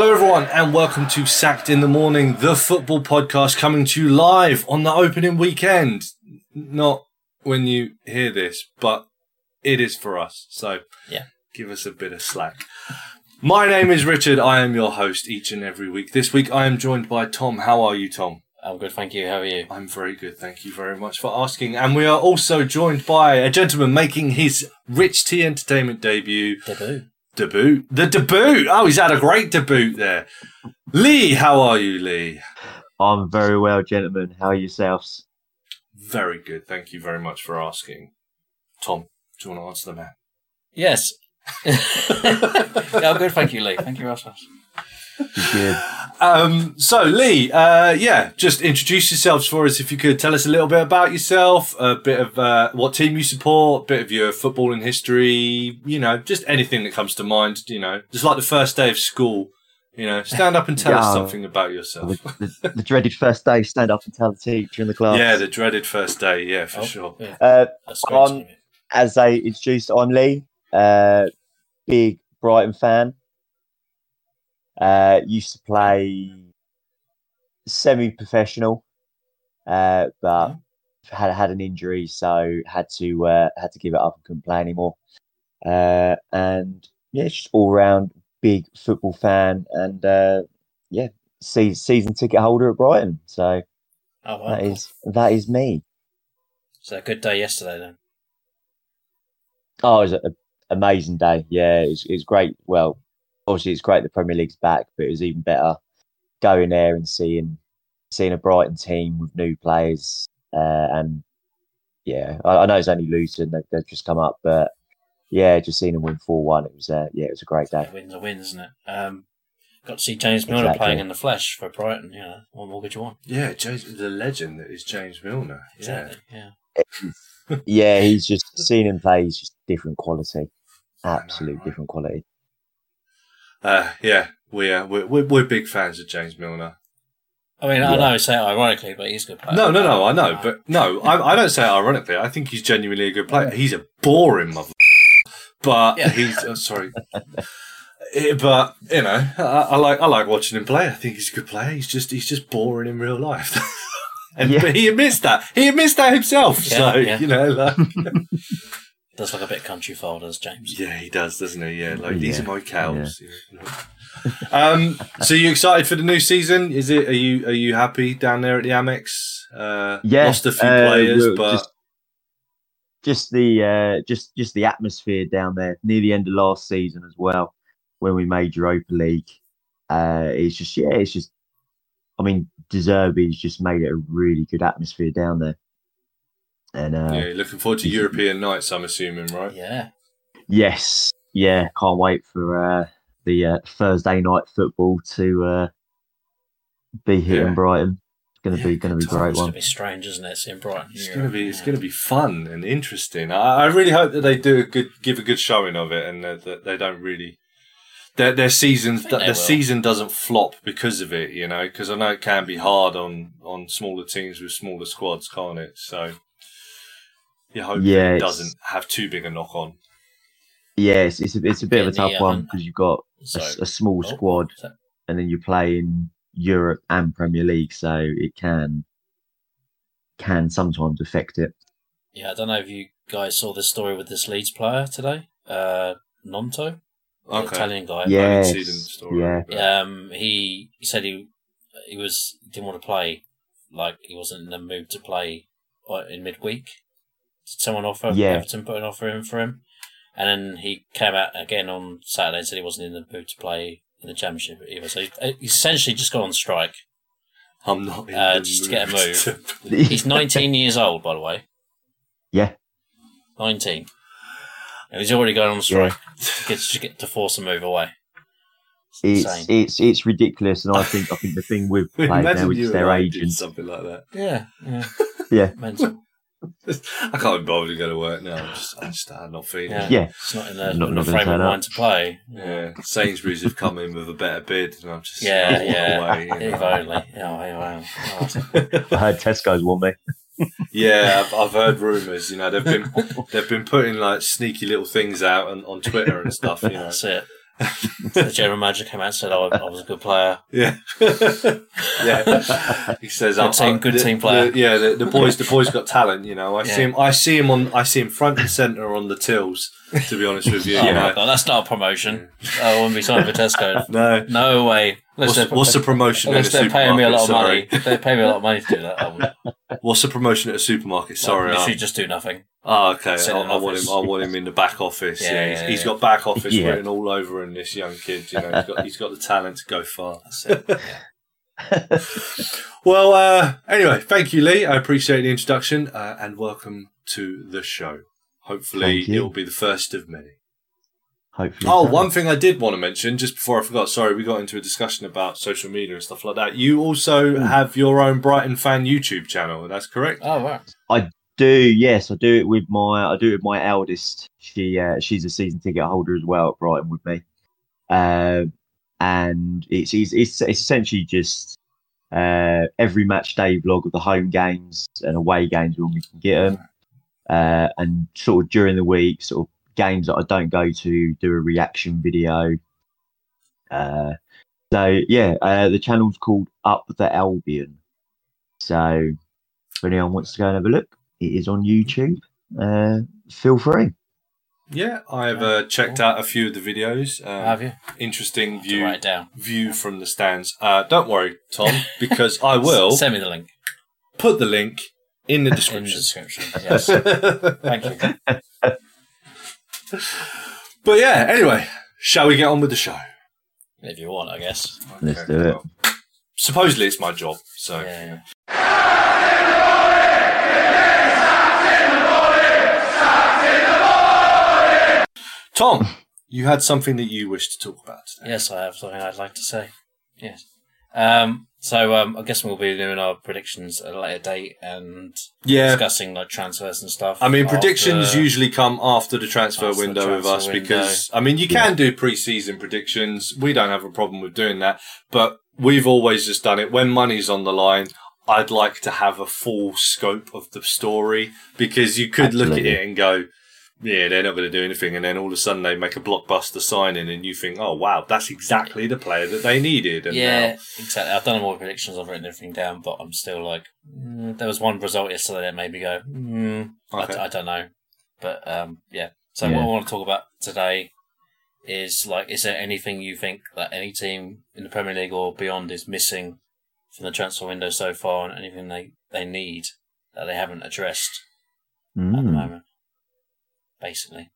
Hello, everyone, and welcome to Sacked in the Morning, the football podcast coming to you live on the opening weekend. Not when you hear this, but it is for us. So, Yeah. give us a bit of slack. My name is Richard. I am your host each and every week. This week, I am joined by Tom. How are you, Tom? I'm good, thank you. How are you? I'm very good. Thank you very much for asking. And we are also joined by a gentleman making his Rich T Entertainment debut. Debut. Debut. The debut. Oh, he's had a great debut there. Lee, how are you, Lee? I'm very well, gentlemen. How are yourselves? Very good. Thank you very much for asking. Tom, do you want to answer the man? Yes. yeah, I'm good, thank you, Lee. Thank you, Ross. You good? Um, so, Lee, uh, yeah, just introduce yourselves for us if you could. Tell us a little bit about yourself, a bit of uh, what team you support, a bit of your footballing history, you know, just anything that comes to mind, you know, just like the first day of school. You know, stand up and tell us something about yourself. The, the, the dreaded first day, stand up and tell the teacher in the class. Yeah, the dreaded first day. Yeah, for Oh, sure. Yeah, Uh, that's great. Um, as they introduced, I'm Lee. Uh, big Brighton fan. Uh, used to play semi-professional, uh, but had had an injury, so had to uh, had to give it up and couldn't play anymore. Uh, and yeah, just all round big football fan, and uh, yeah, se- season ticket holder at Brighton. So oh, wow. that is that is me. So a good day yesterday then. Oh, it was an amazing day. Yeah, it was, it was great. Well, obviously it's great the Premier League's back, but it was even better going there and seeing seeing a Brighton team with new players. Uh, and yeah, I, I know it's only Luton; they've, they've just come up, but yeah, just seeing them win four one, it was uh, yeah, it was a great day. A win's a win, isn't it? Um, got to see James Milner Exactly. playing in the flesh for Brighton. You know, what more could you want? Yeah, James, the legend that is James Milner. Yeah. Exactly. Yeah. Yeah, he's just seen him play. He's just different quality, absolute right? different quality. Uh, yeah, we are. We're, we're, we're big fans of James Milner. I mean, I Yeah. know I say it ironically, but he's a good player. No, no, no, I know, but no, I, I don't say it ironically. I think he's genuinely a good player. He's a boring mother, but Yeah. he's oh, sorry. Eh, But you know, I, I like I like watching him play. I think he's a good player. He's just he's just boring in real life, and Yeah. but he admits that he admits that himself. Yeah, so yeah. you know, like, does look a bit country fold as James. yeah, he does, doesn't he? Yeah, like these are my cows. you um, so you excited for the new season? Is it? Are you are you happy down there at the Amex? Uh, Yeah, lost a few uh, players, we're but just- just the uh, just just the atmosphere down there near the end of last season as well when we made Europa League. Uh, it's just yeah, it's just. I mean, De Zerbi's just made it a really good atmosphere down there, and uh, yeah, looking forward to European nights. I'm assuming, right? Yeah. yes, yeah, can't wait for uh, the uh, Thursday night football to uh, be here Yeah. in Brighton. It's gonna Yeah, be gonna be a good great It's gonna be strange, isn't it? Seeing Brighton. It's in gonna be it's Yeah. gonna be fun and interesting. I, I really hope that they do a good give a good showing of it, and that, that they don't really their their season their will. season doesn't flop because of it. You know, because I know it can be hard on on smaller teams with smaller squads, can't it? So you hope Yeah, it doesn't have too big a knock on. Yeah, it's, it's a it's a bit of a In the, tough one um, because you've got a, So, s- a small oh, squad is that- and then you play in Europe and Premier League, so it can can sometimes affect it. Yeah, I don't know if you guys saw this story with this Leeds player today, uh, Gnonto, the Okay. Italian guy. I Yeah. Yes, the story. yeah. but- Um, he he said he he was didn't want to play, like he wasn't in the mood to play uh, in midweek. Did someone offer Yeah. Everton put an offer in for him, and then he came out again on Saturday and said he wasn't in the mood to play in the championship either. So he, he's essentially just gone on strike. I'm not in Uh, the just to get a move. to- He's 19 years old, by the way. Yeah. 19. And he's already going on strike to, get, to get to force a move away. It's It's it's it's ridiculous, and I think I think the thing with players now is their and agents. something like that. Yeah, yeah. Yeah. Mental. I can't be bothered to go to work now. I'm just, I'm just I'm not feeling Yeah. it. Yeah, It's not in the, Not- in not the frame of mind to play. Yeah, Sainsbury's have come in with a better bid, and I'm just Yeah, yeah. away, you If know. only. Oh, yeah, wow. I heard Tesco's want me. yeah, I've, I've heard rumours. You know, they've been they've been putting like sneaky little things out on, on Twitter and stuff. You know, That's it. the general manager came out and said, "Oh, I was a good player." Yeah, yeah. He says, I'm, team- good the- team player. the- yeah, the, the boys, the boys got talent. You know, I see him. I see him on. I see him front and center on the tills. To be honest with you, Oh you know. god, that's not a promotion. I wouldn't be signed for Tesco. No. No way. Unless What's, what's the promotion? Unless in a they're paying me a lot of money. supermarket? If they pay me a lot of money to do that, I would What's the promotion at a supermarket? Sorry, Like, I'm- just do nothing. Oh, okay. I, I want him. I want him in the back office. Yeah, Yeah, he's, yeah, he's yeah. got back office Yeah. written all over him. This young kid, you know, he's got, he's got the talent to go far. That's it. Well, uh, anyway, thank you, Lee. I appreciate the introduction uh, and welcome to the show. Hopefully, it will be the first of many. Hopefully. Oh, so. one thing I did want to mention just before I forgot. Sorry, we got into a discussion about social media and stuff like that. You also Hmm. have your own Brighton fan YouTube channel. That's correct. Oh, right. I do yes, I do it with my I do it with my eldest. She uh, she's a season ticket holder as well at Brighton with me, um, and it's, it's it's it's essentially just uh, every match day vlog of the home games and away games when we can get them, uh, and sort of during the week, sort of games that I don't go to, do a reaction video. Uh, so yeah, uh, the channel's called Up the Albion. So if anyone wants to go and have a look, it is on YouTube. Uh, feel free. Yeah, I've uh, checked out a few of the videos. Um, Have you? Interesting view write it down. view from the stands. Uh, don't worry, Tom, because I will Send me the link put the link in the in the description. description. Yes. Thank you. But yeah, anyway, shall we get on with the show? If you want, I guess. Let's do it. well, supposedly it's my job, so Yeah, yeah. Tom, you had something that you wished to talk about today. Yes, I have something I'd like to say. Yes. Um, so um, I guess we'll be doing our predictions at a later date and Yeah, discussing like transfers and stuff. I mean, after- predictions usually come after the transfer After the window with us window. because, I mean, you can do pre-season predictions. We don't have a problem with doing that, but we've always just done it when money's on the line. I'd like to have a full scope of the story because you could look at it and go, yeah, they're not going to do anything. And then all of a sudden they make a blockbuster signing and you think, oh, wow, that's exactly the player that they needed. And yeah, now, exactly. I've done all my predictions. I've written everything down, but I'm still like, mm, there was one result yesterday that made me go, mm, I, Okay. I don't know. But um, yeah. So Yeah. what I want to talk about today is like, is there anything you think that any team in the Premier League or beyond is missing from the transfer window so far, and anything they they need that they haven't addressed at the Mm. moment? Basically.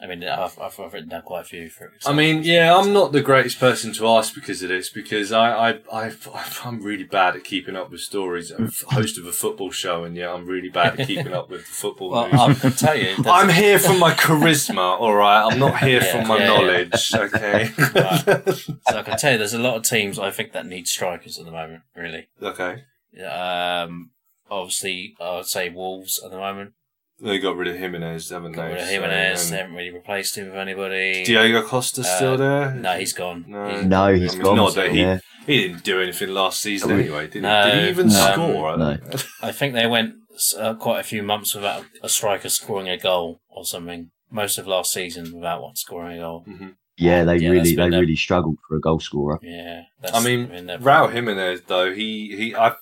I mean, I've, I've, written down quite a few. For I mean, yeah, I'm not the greatest person to ask because of this because I, I, I, I'm really bad at keeping up with stories. I'm host of a football show, and yeah, I'm really bad at keeping up with the football Well, news. I can tell you. I'm here for my charisma, all right. I'm not here Yeah, for my yeah, yeah. knowledge, okay? Right. So I can tell you, there's a lot of teams I think that need strikers at the moment. Really, okay. um, obviously, I would say Wolves at the moment. They got rid of Jimenez, haven't Got they? rid of So, Jimenez. They haven't really replaced him with anybody. Diego Costa still Uh, there? No, he's gone. No. He's- No, he's I mean, gone. not that he- yeah. He didn't do anything last season Oh, anyway, did he? No, did he even no. score? I No. I think they went uh, quite a few months without a striker scoring a goal or something. Most of last season without one scoring a goal. Mhm. Yeah, they Yeah, really they been really struggled for a goal scorer. Yeah, that's, I mean, they're- Raul Jimenez though he he I,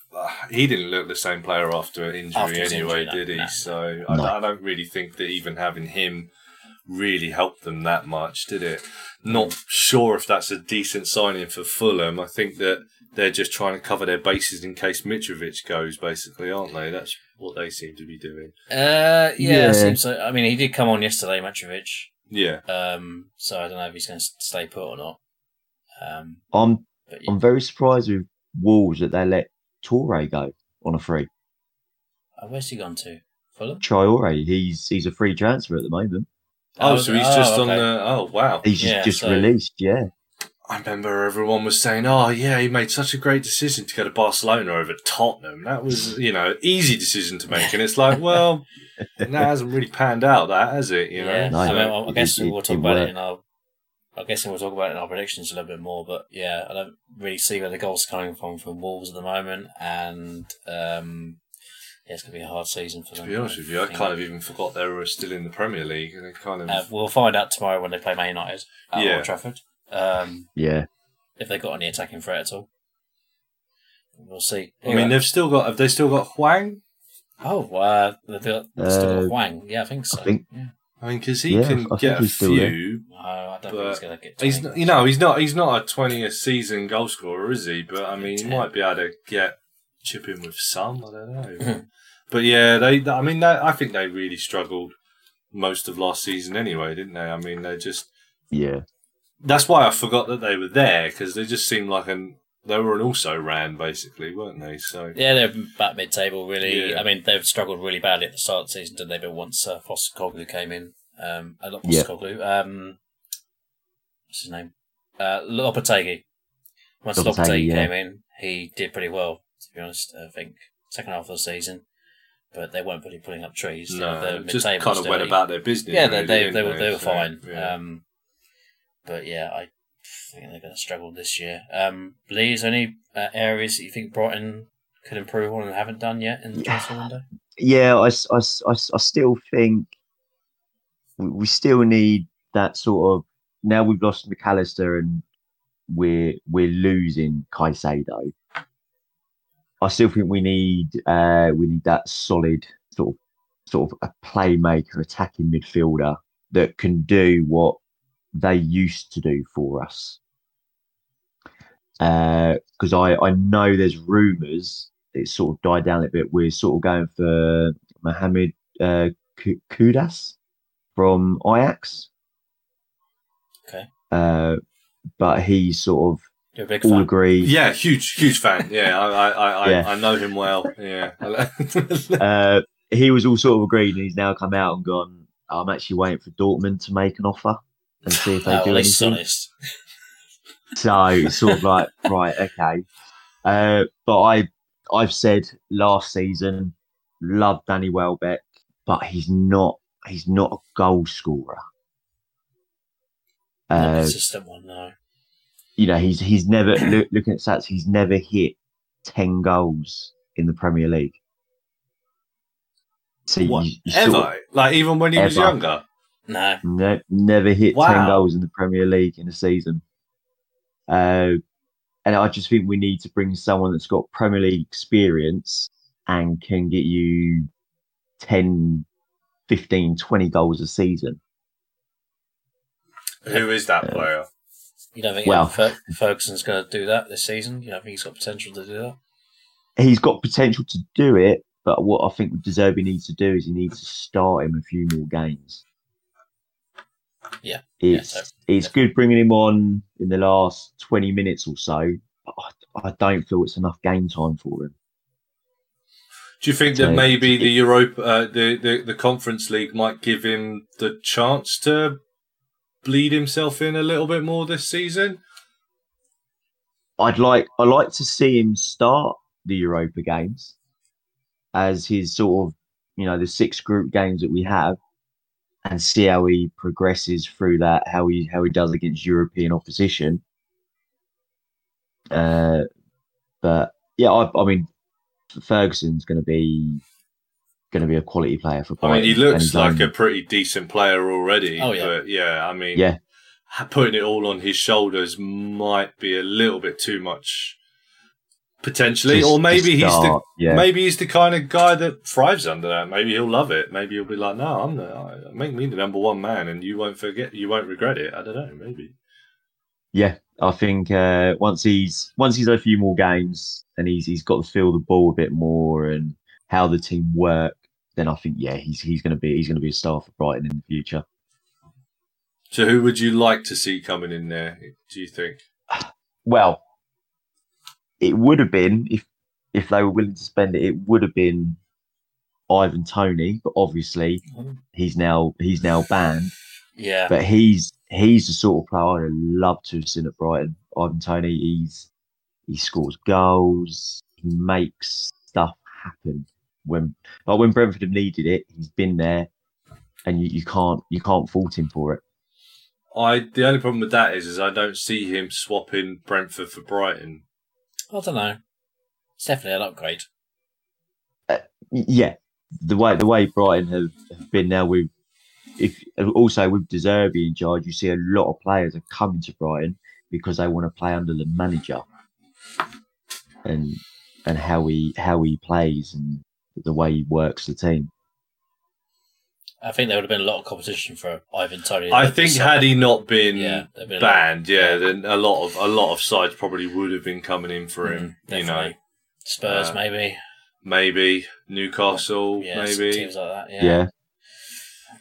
he didn't look the same player after an injury After anyway, injury, no, did he? no. So I, No. I don't really think that even having him really helped them that much, did it? Not sure if that's a decent signing for Fulham. I think that they're just trying to cover their bases in case Mitrovic goes, basically, aren't they? That's what they seem to be doing. Uh, yeah, Yeah. it seems so. I mean, he did come on yesterday, Mitrovic. Yeah. Um, so I don't know if he's going to stay put or not. Um, I'm but yeah. I'm very surprised with Wolves that they let Traore go on a free. Oh, where's he gone to? Fulham? Traore, he's he's a free transfer at the moment. Oh, so he's oh, just on the. Oh, wow. He's just, Yeah, just so- released, yeah. I remember everyone was saying, "Oh, yeah, he made such a great decision to go to Barcelona over Tottenham. That was, you know, easy decision to make." And it's like, well, that hasn't really panned out, that has it? You know, yeah. No, I, mean, no, I guess it- we'll talk it about it in our. I guess we'll talk about it in our predictions a little bit more, but yeah, I don't really see where the goals are coming from from Wolves at the moment, and um, Yeah, it's going to be a hard season for To them. be honest with you, I kind of even forgot they were still in the Premier League. They kind of Uh, we'll find out tomorrow when they play Man United at Yeah. Old Trafford. Um, Yeah, if they've got any attacking threat at all. We'll see. I mean, they've still got. Have they still got Hwang? oh, uh, they've got, they've still Uh, got Hwang. Yeah, I think so. I think- yeah. I mean, because he Yeah, can think get a he's still there. few. No, I don't think he's going to get. He's not, you know he's not he's not a twentieth season goal scorer, is he? But I mean, he Ten. might be able to get chip in with some. I don't know. but yeah, they. I mean, they, I think they really struggled most of last season anyway, didn't they? I mean, they just. yeah, That's why I forgot that they were there because they just seemed like an. They were an also ran basically, weren't they? So Yeah, they're back mid-table. Really, Yeah. I mean, they've struggled really badly at the start of the season, didn't they? But once uh, Postecoglou came in, um, uh, not Yeah. Postecoglou, um, what's his name? Uh, Lopetegui. Once Lopetegui, Lopetegui yeah. came in, he did pretty well. To be honest, I think second half of the season, but they weren't really pulling up trees. No, they were just kind of went about their business. Yeah, they really, they, didn't they, were they were So, fine. yeah. Um, but yeah, I think they're going to struggle this year. Um, Lee, is there any uh, areas that you think Brighton could improve on and haven't done yet in the Yeah. transfer window? yeah. I, I I I still think we, we still need that sort of. Now we've lost McAllister and we're we're losing Caicedo. I still think we need uh, we need that solid sort of sort of a playmaker, attacking midfielder that can do what they used to do for us. Because I I know there's rumours it's sort of died down a bit. We're sort of going for Mohamed uh, Kudus from Ajax. Okay. Uh, but he's sort of You're big all fan. agree. Yeah, huge, huge fan. Yeah, I, I, I, I, Yeah. I know him well. Yeah. Uh, he was all sort of agreed, and he's now come out and gone. I'm actually waiting for Dortmund to make an offer and see if they Oh, do least anything. So it's sort of like, right, okay. Uh, but I, I've said last season, love Danny Welbeck, but he's not, he's not a goal scorer. Not Uh, consistent one, no. you know, he's he's never look, looking at stats. He's never hit ten goals in the Premier League. So you, what? you Ever? sort of- like, even when he was younger? No. No, never hit Wow. 10 goals in the Premier League in a season. Uh, and I just think we need to bring someone that's got Premier League experience and can get you 10, 15, 20 goals a season. Who is that Yeah. player? You don't think Well- Fer- Ferguson's going to do that this season? You don't think he's got potential to do that? He's got potential to do it, but what I think De Zerbi needs to do is he needs to start him a few more games. Yeah. Yeah, It's, so- it's good bringing him on in the last 20 minutes or so, I, I don't feel it's enough game time for him. Do you think that maybe the Europa, uh, the, the the Conference League might give him the chance to bleed himself in a little bit more this season? I'd like I like to see him start the Europa games as his sort of you know the six group games that we have and see how he progresses through that how he how he does against European opposition. Uh, but yeah, I, I mean Ferguson's going to be going to be a quality player for. I mean, he Brighton, and looks like only- a pretty decent player already. Oh, yeah. But yeah, I mean, Yeah. putting it all on his shoulders might be a little bit too much potentially, to- or maybe he's the yeah. maybe he's the kind of guy that thrives under that. Maybe he'll love it. Maybe he'll be like, "No, I'm the I- make me the number one man, and you won't forget, you won't regret it." I don't know. Maybe. Yeah, I think uh, once he's once he's had a few more games and he's he's got to feel the ball a bit more and how the team work, then I think yeah he's he's going to be he's going to be a star for Brighton in the future. So, who would you like to see coming in there? Do you think? Well, it would have been if if they were willing to spend it, it would have been Ivan Toney, but obviously mm-hmm. he's now he's now banned. Yeah. But he's he's the sort of player I'd love to have seen at Brighton. Ivan Toney, he's he scores goals, he makes stuff happen. When like when Brentford have needed it, he's been there, and you, you can't you can't fault him for it. I the only problem with that is, is I don't see him swapping Brentford for Brighton. I don't know. It's definitely an upgrade. Uh, yeah, the way the way Brighton have, have been now with if also with De Zerbi in charge, you see a lot of players are coming to Brighton because they want to play under the manager and and how he how he plays and the way he works the team. I think there would have been a lot of competition for Ivan Toney. I think had he not been Yeah, been a lot- banned, yeah, yeah. then a lot of a lot of sides probably would have been coming in for him. Mhm, you know. Spurs Uh, maybe, maybe Newcastle, yeah, maybe teams like that. Yeah,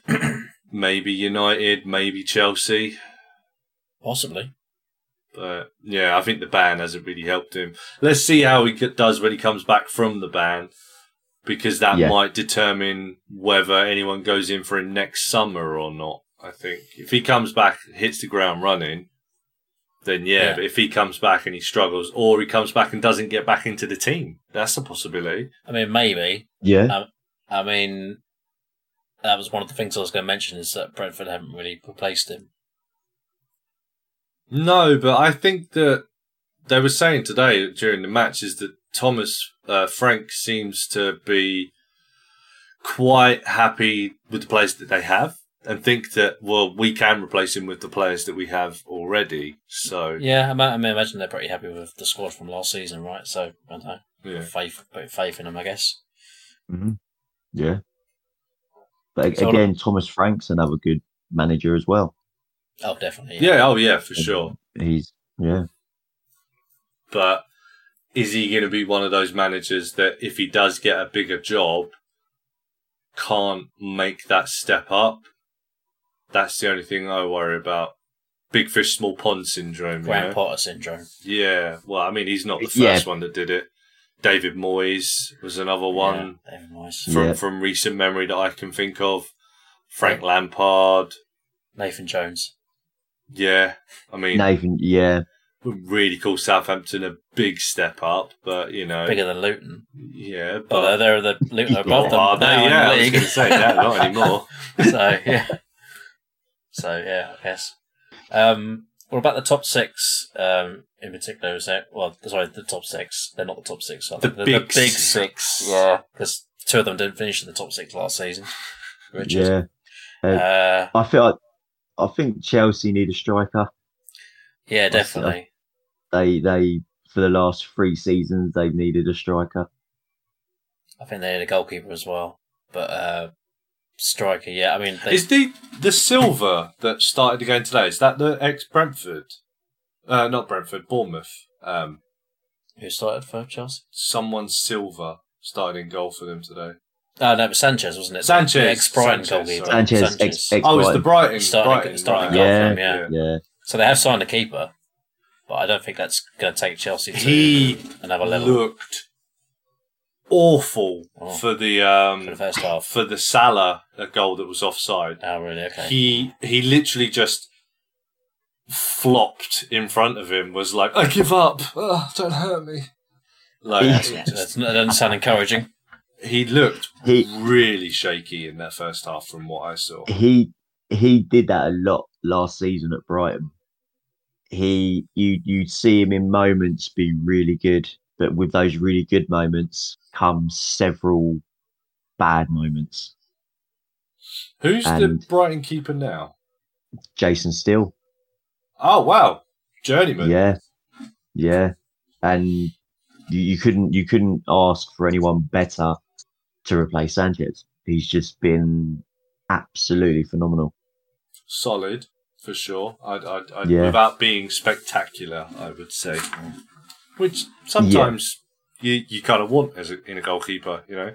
Yeah, maybe United, maybe Chelsea. possibly. But yeah, I think the ban hasn't really helped him. Let's see how he does when he comes back from the ban, because that Yeah. might determine whether anyone goes in for him next summer or not. I think if he comes back, hits the ground running, then yeah. Yeah. But if he comes back and he struggles, or he comes back and doesn't get back into the team, that's a possibility. I mean, maybe. yeah, um, I mean, that was one of the things I was going to mention is that Brentford haven't really replaced him. No, but I think that they were saying today during the match is that Thomas uh, Frank seems to be quite happy with the players that they have and think that well we can replace him with the players that we have already. So Yeah, I, ma- I mean, imagine they're pretty happy with the squad from last season, right? So I don't know, yeah. faith, put faith in them, I guess. hmm yeah. But So- again, Thomas Frank's another good manager as well. Oh, definitely. yeah, oh yeah, for sure. He's yeah, But is he going to be one of those managers that if he does get a bigger job, can't make that step up? That's the only thing I worry about. Big fish, small pond syndrome. you Graham know? Potter syndrome. Yeah, well, I mean, he's not the first Yeah. one that did it. David Moyes was another one Yeah, David Moyes. from Yeah. from recent memory that I can think of. Frank Lampard. Nathan Jones. Yeah, I mean, Nathan. Yeah, would really call Southampton a big step up, but you know, Bigger than Luton. yeah, But but they're the Luton are above them Oh, now they- yeah, I in was the going to league. say that, not anymore. so yeah. So yeah, I guess. Um, what about the top six? Um, in particular, is that well? Sorry, the top six. They're not the top six. Are The they? big big six. six. Yeah, because two of them didn't finish in the top six last season. Richard. yeah. Uh, I feel like, I think Chelsea need a striker. yeah, definitely. They they for the last three seasons they've needed a striker. I think they need a goalkeeper as well. But uh, striker, yeah. I mean, they, Is the the silver that started again today? Is that the ex Brentford? Uh, not Brentford, Bournemouth. Um, who started for Chelsea? someone silver started in goal for them today. Oh no, it was Sanchez, wasn't it? Sanchez. the ex-Brighton Sanchez, goalkeeper. sorry. Sanchez, ex, ex Oh, it's the Brighton. Starting- Brighton, starting right. goal Yeah, for him, yeah. yeah. So they have signed a keeper, but I don't think that's going to take Chelsea to He another level looked awful Oh. for the for the um first half. for the Salah a goal that was offside. Oh, really? Okay. He he literally just flopped in front of him. Was like, I give up. Oh, don't hurt me. Like Yeah. it just- That's, that doesn't sound encouraging. he looked He really shaky in that first half from what I saw. he he did that a lot last season at Brighton. He you you'd see him in moments be really good, but with those really good moments come several bad moments. Who's the And- Brighton keeper now? Jason Steele, Oh wow, journeyman. yeah, yeah, and you, you couldn't you couldn't ask for anyone better to replace Sanchez. He's just been absolutely phenomenal. solid for sure. I'd, I'd, I'd, Yeah. without being spectacular, I would say. Which sometimes you you kind of want as a, in a goalkeeper, you know,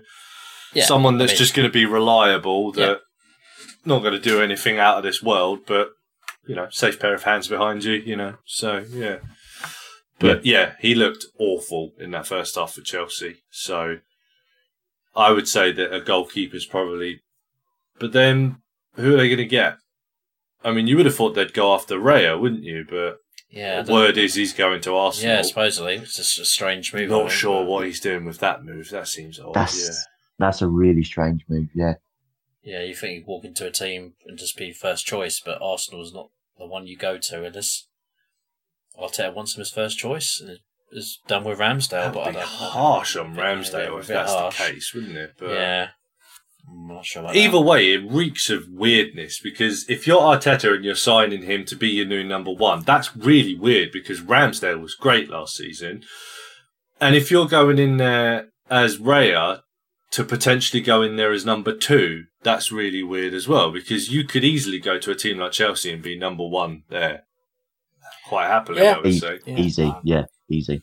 Yeah. someone that's I mean- just going to be reliable, that Yeah. not going to do anything out of this world, but you know, safe pair of hands behind you, you know. So yeah. But yeah, he looked awful in that first half for Chelsea. So I would say that a goalkeeper's probably. But then, who are they going to get? I mean, you would have thought they'd go after Raya, wouldn't you? But Yeah. I the word is he's going to Arsenal. yeah, supposedly. It's just a strange move. Not sure but- what he's doing with that move. That seems odd. That's yeah. that's a really strange move. Yeah, Yeah, you think you walk into a team and just be first choice, but Arsenal's not the one you go to unless Arteta wants him as first choice. And has done with Ramsdale, That'd but I be don't harsh on Ramsdale a if that's harsh. the case, wouldn't it? But Yeah, I'm not sure about Either that. way, it reeks of weirdness because if you're Arteta and you're signing him to be your new number one, that's really weird because Ramsdale was great last season. And if you're going in there as Raya to potentially go in there as number two, that's really weird as well because you could easily go to a team like Chelsea and be number one there. Quite happily, Yeah. I would say. Easy, um, yeah, easy.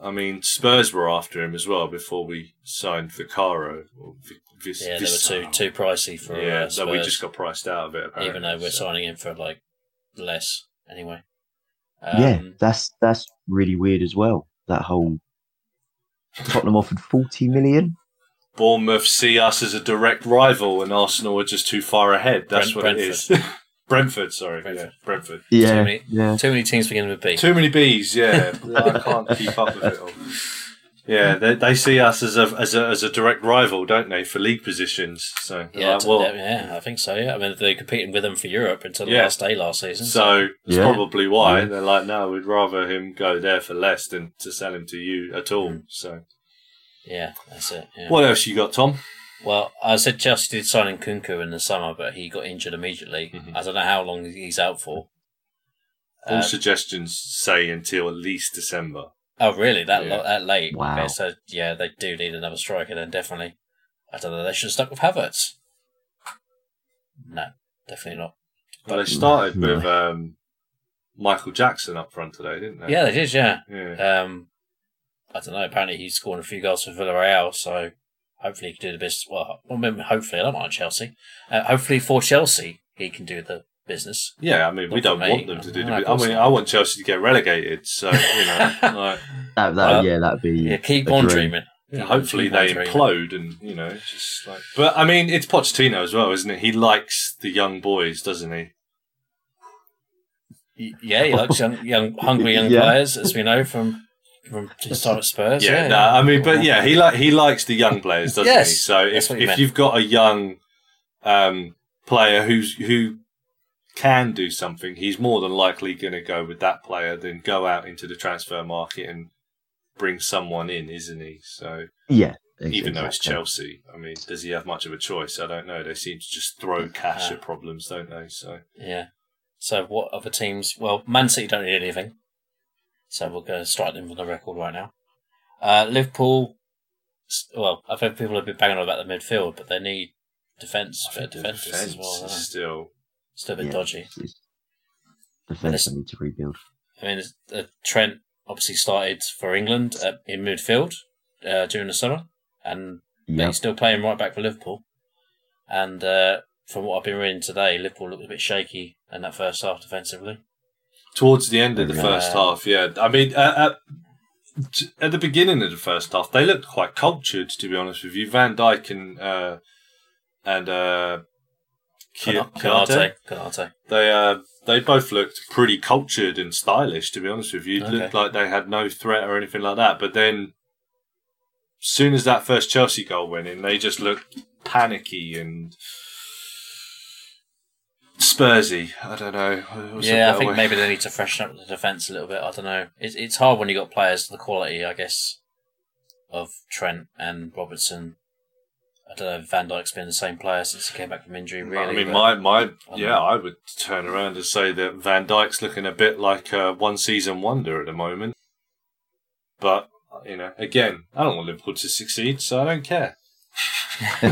I mean, Spurs were after him as well before we signed Vicario. Or Vi- Vis- Yeah, they were too Visaro. too pricey for yeah, uh, so we just got priced out of it. Apparently, even though we're so. signing in for like less anyway. yeah, Um, that's that's really weird as well. That whole Tottenham offered forty million. Bournemouth see us as a direct rival, and Arsenal are just too far ahead. That's Brent- what it is. Brentford, sorry, Brentford. yeah, Brentford. Yeah, many- yeah. Too many teams beginning with B. Too many bees, yeah. I can't keep up with it all. Yeah, they, they see us as a, as a as a direct rival, don't they, for league positions? So Yeah, like, to- well, yeah, I think so. Yeah, I mean they're competing with them for Europe until the Yeah. last day last season. so that's Yeah. probably why Yeah. they're like, no, we'd rather him go there for less than to sell him to you at all. Mm. So yeah, that's it. Yeah. what else you got, Tom? Well, I said Chelsea did sign in Nkunku in the summer, but he got injured immediately. Mhm. I don't know how long he's out for. All Um, suggestions say until at least December. Oh, really? That Yeah. lo- that late? Wow. Okay, so yeah, they do need another striker. Then definitely. I don't know. They should have stuck with Havertz. No, definitely not. Well, they started No. with um, Michael Jackson up front today, didn't they? Yeah, they did. Yeah. Yeah. Um, I don't know. Apparently, he's scored a few goals for Villarreal, so hopefully he can do the best. Well, well maybe hopefully I don't mind Chelsea. Uh, hopefully for Chelsea, he can do the business. Yeah, I mean, we don't me. want them to do No, the. I mean, not. I want Chelsea to get relegated. So you know, like, That, that Well, yeah, that'd be Yeah, keep on dream. dreaming. yeah, hopefully they implode, and you know, just like. But I mean, it's Pochettino as well, isn't it? He likes the young boys, doesn't he? Yeah, he likes young, young hungry young Yeah. players, as we know from from his time at Spurs. Yeah, Yeah, no, I mean, but yeah, he like he likes the young players, doesn't he? So if what he if meant. you've got a young um, player who's who can do something, he's more than likely going to go with that player than go out into the transfer market and bring someone in, isn't he? So Yeah, ex- even though it's. Chelsea, I mean, does he have much of a choice? I don't know. They seem to just throw cash Uh, at problems, don't they? So Yeah. So what other teams? Well, Man City don't need anything, so we're going to strike them from the record right now. Uh, Liverpool. Well, I've heard people have been banging on about the midfield, but they need defence. I Bit of think the defence as well. is isn't still Still a bit Yeah, dodgy. it's- it's- Defense I need to rebuild. I mean, uh, Trent obviously started for England uh, in midfield uh, during the summer, and Yeah, he's still playing right back for Liverpool. And uh, from what I've been reading today, Liverpool looked a bit shaky in that first half defensively. towards the end of the Yeah. first half. Yeah, I mean, uh, at, at the beginning of the first half, they looked quite cultured. To be honest with you, Van Dijk and uh, and Konate, Konate. they uh, they both looked pretty cultured and stylish. To be honest with you, it Okay. looked like they had no threat or anything like that. But then, as soon as that first Chelsea goal went in, they just looked panicky and. Spursy, I don't know. What's Yeah, I think way? maybe they need to freshen up the defence a little bit. I don't know. It's it's hard when you got players the quality, I guess, of Trent and Robertson. I don't know if Van Dijk's been the same player since he came back from injury. Really, I mean, my my don't yeah, know. I would turn around and say that Van Dijk's looking a bit like a one season wonder at the moment. But you know, again, I don't want Liverpool to succeed, so I don't care.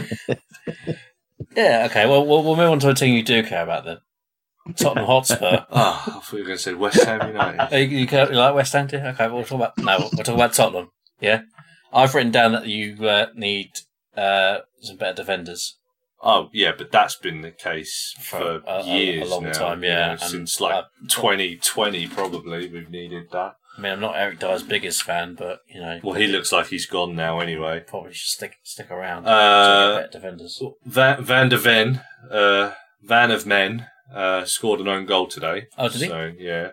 yeah. Okay, well, we'll we'll move on to a team you do care about then. Tottenham Hotspur. Ah, I thought you were going to say West Ham United. Oh, you, you, you like West Ham? too? Okay, we'll talk about no. We'll talk about Tottenham. Yeah, I've written down that you uh, need uh, some better defenders. Oh yeah, but that's been the case For for, a- a- a years long now, time, you yeah, know, since like uh, 2020 probably we've needed that. I mean, I'm not Eric Dier's biggest fan, but you know, Well, he looks like he's gone now anyway. probably should stick stick around. Uh, to get better defenders. Van, Van der Ven, uh, Van of Men, uh, scored an own goal today. Oh, did he? So yeah.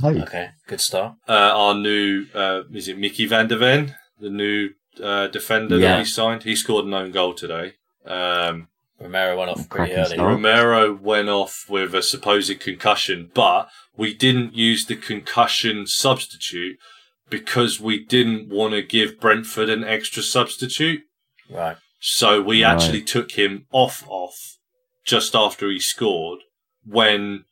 Hey, Okay, good start. uh, our new uh, is it Mickey Van der Ven, the new uh, defender Yeah. that he signed. He scored an own goal today. Um, Romero went off pretty early. start. Romero went off with a supposed concussion, but we didn't use the concussion substitute because we didn't want to give Brentford an extra substitute. Right. So we Right. actually took him off off just after he scored when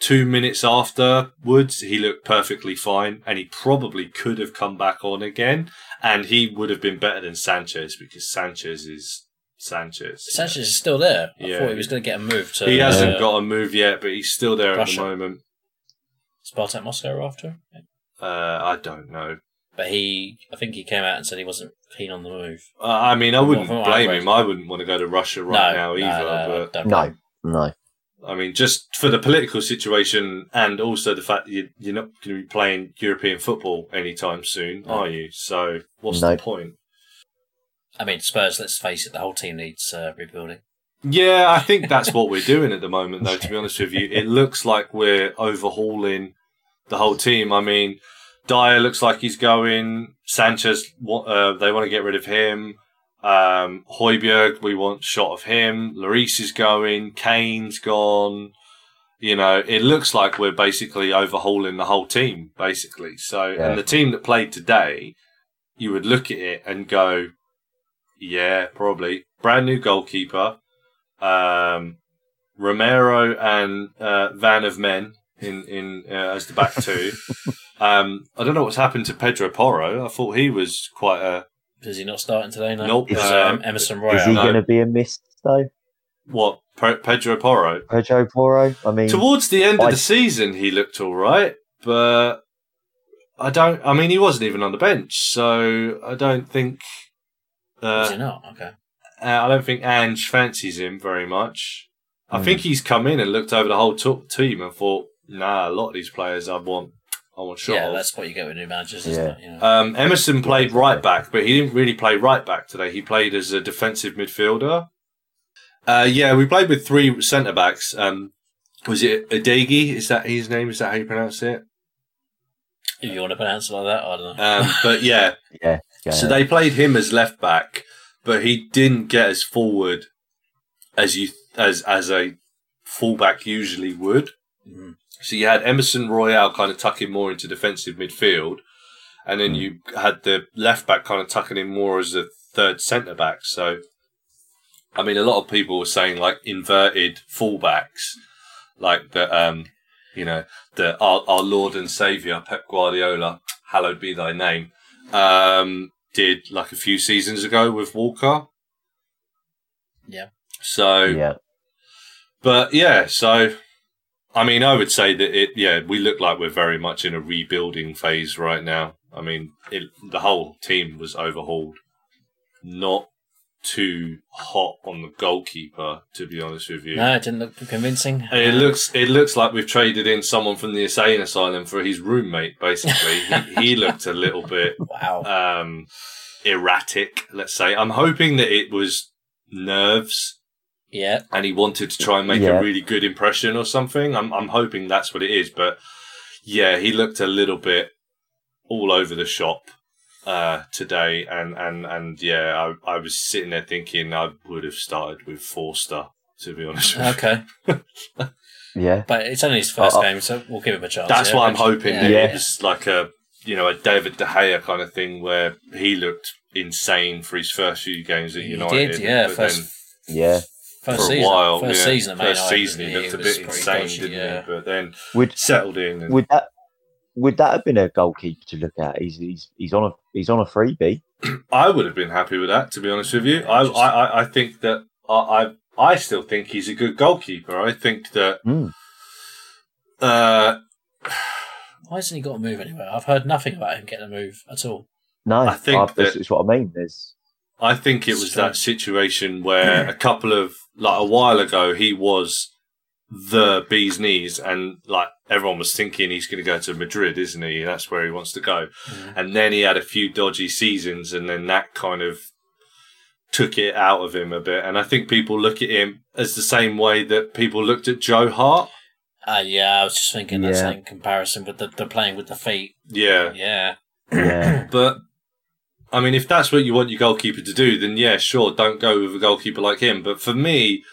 two minutes afterwards he looked perfectly fine and he probably could have come back on again and he would have been better than Sanchez because Sanchez is Sanchez. Sanchez is still there. I Yeah. thought he was going to get a move to. He hasn't uh, got a move yet, but he's still there Russia. at the moment. Spartak Moscow after. Uh, I don't know. But he, I think he came out and said he wasn't keen on the move. Uh, I mean, I wouldn't From what I blame him. I wouldn't want to go to Russia right now either. no, but don't No, no. I mean, just for the political situation and also the fact that you, you're not going to be playing European football anytime soon, No. are you? So what's No. the point? I mean, Spurs. Let's face it, the whole team needs uh, rebuilding. Yeah, I think that's what we're doing at the moment, though, to be honest with you. It looks like we're overhauling the whole team. I mean, Dier looks like he's going. Sanchez, wa- uh, they want to get rid of him. Um, Højbjerg, we want shot of him. Lloris is going. Kane's gone. You know, it looks like we're basically overhauling the whole team, basically. So, Yeah. and the team that played today, you would look at it and go, yeah, probably. Brand new goalkeeper. Um, Romero and uh, Van of Men in in uh, as the back two. um, I don't know what's happened to Pedro Porro. I thought he was quite a Is he not starting today? No. Nope. It's, Um, um, Emerson Is he no. going to be a miss though? what Pedro Porro. Pedro Porro? I mean, Towards the end of the season, he looked all right, but I don't. I mean, he wasn't even on the bench, so I don't think. Is he Uh, not? Okay. I don't think Ange fancies him very much. I Hmm. think he's come in and looked over the whole to- team and thought, "Nah, a lot of these players I want, I want shot yeah, of." that's what you get with new managers, isn't Yeah. it? You know? Um, Emerson played right back, but he didn't really play right back today. He played as a defensive midfielder. Uh, yeah, we played with three centre backs. Um, was it Adegi? Is that his name? Is that how you pronounce it? if you want to pronounce it like that, I don't know. Um, but yeah, yeah. go so ahead. they played him as left back, but he didn't get as forward as you as as a fullback usually would. Mhm. So you had Emerson Royal kind of tucking more into defensive midfield, and then you had the left back kind of tucking in more as a third centre back. So, I mean, a lot of people were saying like inverted fullbacks, like the um, you know, the our, our Lord and Savior Pep Guardiola, hallowed be thy name, um, did like a few seasons ago with Walker. Yeah. So yeah. but yeah, so I mean, I would say that it. Yeah, we look like we're very much in a rebuilding phase right now. I mean, it, the whole team was overhauled. Not too hot on the goalkeeper, to be honest with you. No, it didn't look convincing. It looks it looks like we've traded in someone from the insane asylum for his roommate. Basically, he, he looked a little bit Wow. um, erratic. Let's say. I'm hoping that it was nerves yeah. and he wanted to try and make Yeah. a really good impression or something. I'm I'm hoping that's what it is, but yeah, he looked a little bit all over the shop uh, today, and and and yeah, I I was sitting there thinking I would have started with Forster to be honest. With you. Okay. Yeah. But it's only his first Uh, uh, game, so we'll give him a chance. That's yeah, why I'm hoping Yeah. that Yeah. it was like a you know a David De Gea kind of thing where he looked insane for his first few games at He United. did, yeah. but First, Yeah. First then for season, a while, first yeah, season, at first season he looked a bit pretty insane, dodgy, didn't yeah. he? But then Would settled in. And, would that would that have been a goalkeeper to look at? He's he's he's on a he's on a freebie. I would have been happy with that, to be honest with you. I, I, I- I think that I, I, I still think he's a good goalkeeper. I think that, Mm. uh, Why hasn't he got a move anywhere? I've heard nothing about him getting a move at all. No, I think that's, that- that's what I mean. There's I think it was that situation where a couple of, like a while ago, he was the bee's knees and like everyone was thinking he's going to go to Madrid, isn't he? That's where he wants to go. Mhm. And then he had a few dodgy seasons and then that kind of took it out of him a bit. And I think people look at him as the same way that people looked at Joe Hart. Uh, yeah, I was just thinking that Yeah. same comparison with the, the playing with the feet. Yeah. Yeah. yeah. But I mean, if that's what you want your goalkeeper to do, then yeah, sure, don't go with a goalkeeper like him. But for me,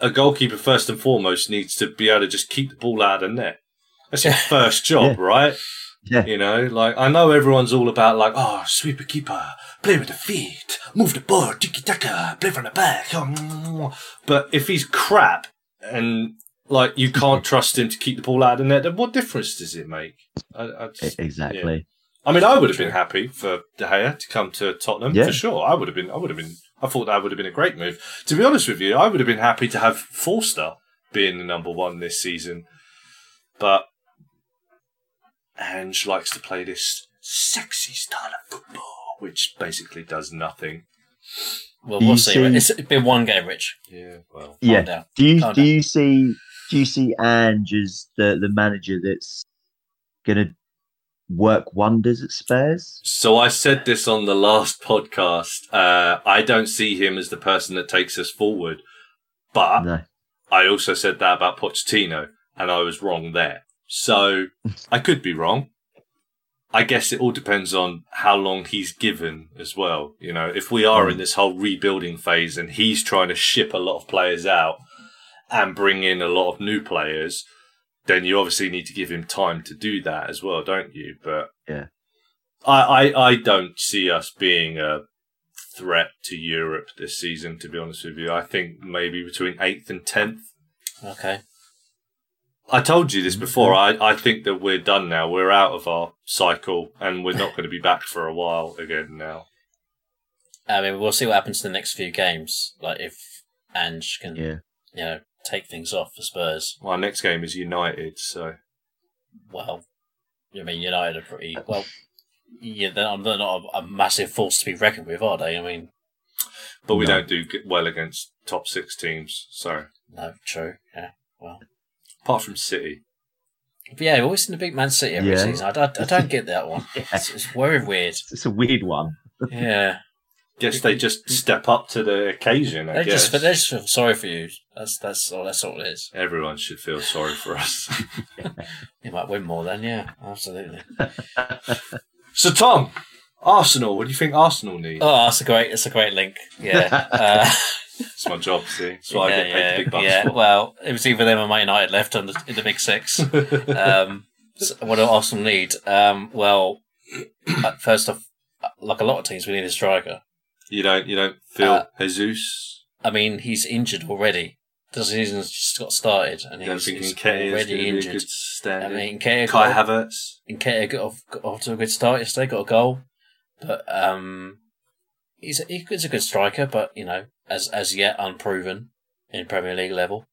a goalkeeper first and foremost needs to be able to just keep the ball out of the net. That's your first job, right? Yeah. You know, like I know everyone's all about like, oh, sweeper keeper, play with the feet, move the ball, tiki taka, play from the back. Um, but if he's crap and like you can't trust him to keep the ball out of the net, then what difference does it make? I, I just- exactly. I mean, I would have been happy for De Gea to come to Tottenham Yeah. for sure. I would have been. I would have been. I thought that would have been a great move. To be honest with you, I would have been happy to have Forster being the number one this season, but Ange likes to play this sexy style of football, which basically does nothing. Well, Do we'll see. see- It's been one game, Rich. Yeah, well, Yeah. down. Do you Calm do down. you see do you see Ange as the the manager that's gonna work wonders at Spurs? So I said this on the last podcast. Uh, I don't see him as the person that takes us forward, but No. I also said that about Pochettino, and I was wrong there. So I could be wrong. I guess it all depends on how long he's given as well. You know, if we are in this whole rebuilding phase and he's trying to ship a lot of players out and bring in a lot of new players, then you obviously need to give him time to do that as well, don't you? But Yeah. I, I, I don't see us being a threat to Europe this season, to be honest with you. I think maybe between eighth and tenth. Okay. I told you this mm-hmm. before. I, I think that we're done now. We're out of our cycle and we're not going to be back for a while again now. I mean, we'll see what happens to the next few games. Like if Ange can, Yeah. you know, take things off for Spurs. Well, our next game is United, so Well, I mean, United are pretty well. Yeah, they're not, a, a massive force to be reckoned with, are they? I mean, but we No. don't do well against top six teams. So no, true. Yeah. Well, apart from City, but yeah, we always seem the big Man City every Yeah. season. I, I, I don't get that one. Yeah. It's, it's very weird. It's a weird one. Yeah. Guess they just step up to the occasion. I They guess just, they just feel sorry for you. That's that's all. That's all it is. everyone should feel sorry for us. You might win more then. Yeah, absolutely. so Tom, Arsenal. What do you think Arsenal need? Oh, that's a great. It's a great link. Yeah. Uh, It's my job. See, that's why I get paid yeah, the big bucks yeah. for. Well, it was either them or Man United left on the, in the big six. um, so what do Arsenal need? Um, well, uh, first off, uh, like a lot of teams, we need a striker. You don't you don't feel Uh, Jesus? I mean, he's injured already. The season's just got started, and You he's, he's Nketiah is going already to be a injured. I mean, Nketiah Kai got, Havertz. Nketiah got off, got off to a good start yesterday, got a goal, but um, he's a, he's a good striker, but you know, as as yet unproven in Premier League level.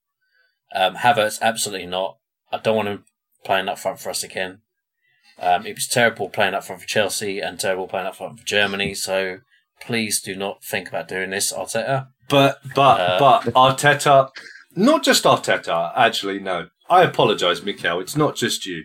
Um, Havertz absolutely not. I don't want him playing up front for us again. Um, it was terrible playing up front for Chelsea and terrible playing up front for Germany. So please do not think about doing this, Arteta. But but Uh, but Arteta, not just Arteta. Actually, no. I apologise, Mikel. It's not just you.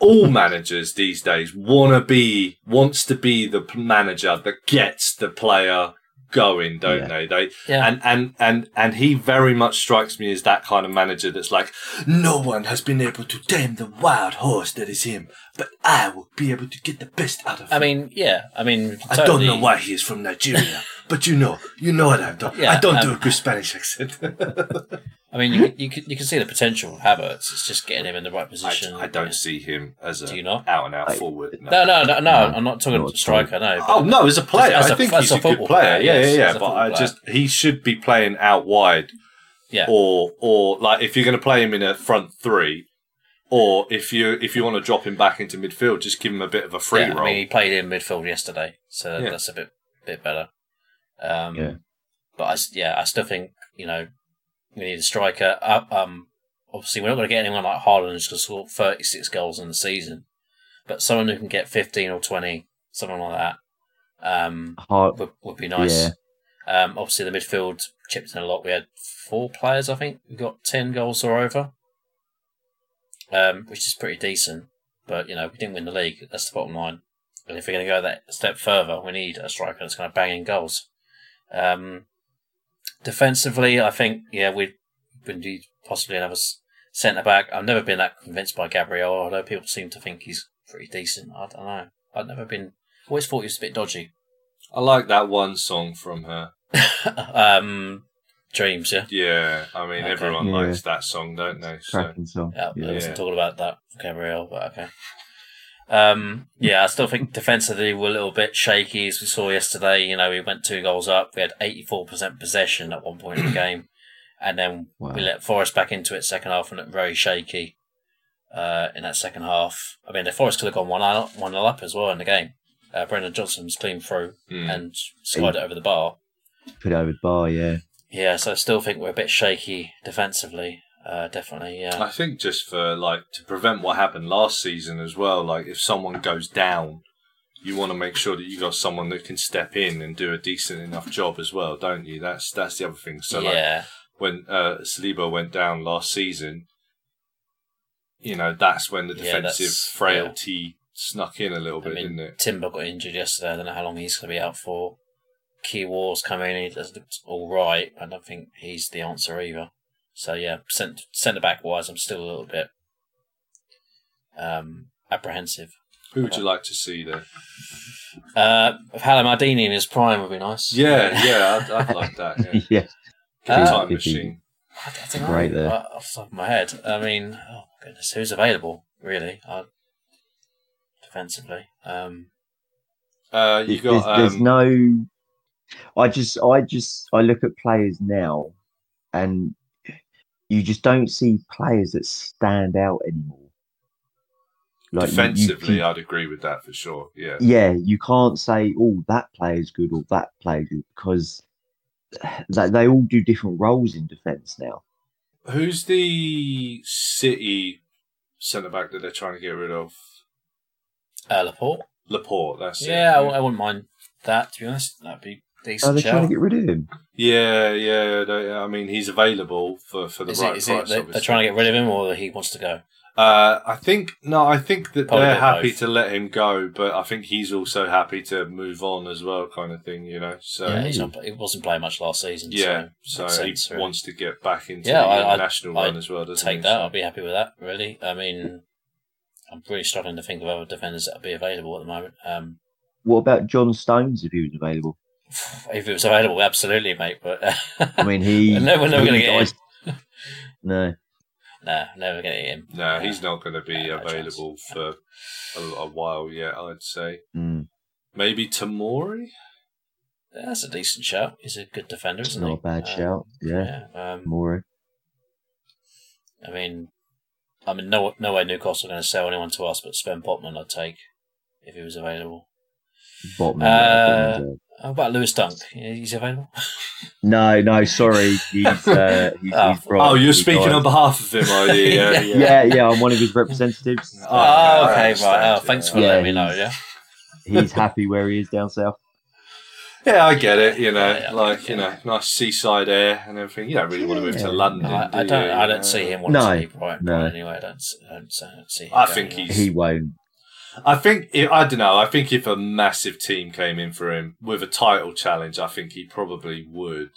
All managers these days wanna be wants to be the manager that gets the player going, don't Yeah. they? They Yeah. and and and and he very much strikes me as that kind of manager that's like, no one has been able to tame the wild horse that is him, but I will be able to get the best out of him. I mean, yeah. I mean, I don't know why he is from Nigeria, but you know, you know what I don't. Yeah, I don't do um, a good Spanish accent. I mean, you can, you can you can see the potential of Havertz. It's just getting him in the right position. I don't see him as a Do you not? out and out I- forward. No. No, no, no, no. No, I'm not talking not striker. No. but- Oh no, as a player, As a- I think as he's a a, good football player. player, Yeah, yes, yeah, yeah. But football I player. just he should be playing out wide, Yeah. or or like if you're going to play him in a front three, or if you if you want to drop him back into midfield, just give him a bit of a free yeah, roll. I mean, he played in midfield yesterday, so Yeah. that's a bit bit better. Um, Yeah. But I, yeah, I still think you know we need a striker. Uh, um, obviously, we're not going to get anyone like Haaland who's going to score 36 goals in the season, but someone who can get 15 or 20, someone like that, um, Hard, would, would be nice. Yeah. Um, obviously, the midfield chipped in a lot. We had four players, I think, who got 10 goals or over, um, which is pretty decent. But, you know, we didn't win the league. That's the bottom line. And if we're going to go that step further, we need a striker that's going to bang in goals. Um, defensively, I think, yeah, we would need possibly another centre back. I've never been that convinced by Gabriel, although people seem to think he's pretty decent. I don't know. I've never been, always thought he was a bit dodgy. I like that one song from her. um, dreams, yeah. Yeah, I mean Okay. everyone Yeah. likes that song, don't they? So cracking song. Yeah, I Yeah. wasn't talking about that, Gabriel, but okay. Um, yeah, I still think defensively we're a little bit shaky as we saw yesterday. You know, we went two goals up. We had 84% possession at one point in the game. And then Wow. we let Forest back into it second half and looked very shaky uh, in that second half. I mean, the Forest could have gone 1 0 one up as well in the game. Uh, Brennan Johnson was clean through Hmm. and skied it over the bar. Put it over the bar, yeah. Yeah, so I still think we're a bit shaky defensively. Uh, definitely, yeah. I think just for like to prevent what happened last season as well. Like if someone goes down, you want to make sure that you got someone that can step in and do a decent enough job as well, don't you? That's that's the other thing. So like yeah, when uh, Saliba went down last season, you know that's when the defensive that's- frailty snuck in a little I bit, mean, didn't it? Timber got injured yesterday. I don't know how long he's going to be out for. Kiwior's coming in. He does look all right. But I don't think he's the answer either. So yeah, cent- centre back wise, I'm still a little bit um, apprehensive. Who would you like to see there? Uh, Hala Maldini in his prime would be nice. Yeah, yeah, I'd, I'd like that. Yeah. yeah. Give Uh, time machine. I, I don't know. Great there. uh, Off the top of my head, I mean, oh goodness, who's available really? Uh, defensively, um, Uh, you There's, got there's um, no. I just, I just, I look at players now, and you just don't see players that stand out anymore. Like, you- you- defensively. you- I'd agree with that for sure. Yeah. yeah, you can't say, "Oh, that player's good" or "that player's good" because they, they all do different roles in defence now. Who's the City centre back that they're trying to get rid of? uh, Laporte. Laporte. That's it. Yeah, I, I wouldn't mind that. To be honest, that'd be Are decent. they trying to get rid of him? Yeah, yeah. they- I mean, he's available for, for the Is, right it, is price. it, they, they're trying to get rid of him, or he wants to go? Uh, I think no. I think that Probably they're both. happy to let him go, but I think he's also happy to move on as well, kind of thing. You know. So yeah, yeah, he's not, he wasn't playing much last season. so, so, makes sense, he really. wants to get back into Yeah, the I- I'd- international I'd run as well. Doesn't take he? that. So- I'll be happy with that. Really, I mean, I'm really struggling to think of other defenders that would be available at the moment. Um, What about John Stones if he was available? If it was available, absolutely, mate. But I mean, he. No, we're never gonna he- get I- No, nah, never getting him. No, he's not going to be Yeah, no available chance. for a, a while yet. I'd say mm, maybe Tomori. Yeah, that's a decent shout. He's a good defender, isn't he? not a bad Um, shout. Yeah, Yeah. Um, Mora. I mean, I mean, no, no way Newcastle are going to sell anyone to us, but Sven Botman I'd take if he was available. Botman. Uh, How about Lewis Dunk? He's available. No, no, sorry. He's, uh, he's, Oh. he's right. Oh, you're He's speaking right. on behalf of him, are you? Yeah, yeah. Yeah, yeah, I'm one of his representatives. Oh, Oh, okay, understand, right. Oh, thanks for Yeah, letting me know. Yeah. He's happy where he is down south. Yeah, I get it. You know, Yeah, yeah, like you know, nice seaside air and everything. You don't really want to move Yeah. to London. I, I do don't. you? I don't see him wanting No, to leave Brighton. no. anyway. I don't. s- I don't, s- I don't see. Him I think anywhere. he's- He won't. I think if, I don't know. I think if a massive team came in for him with a title challenge, I think he probably would.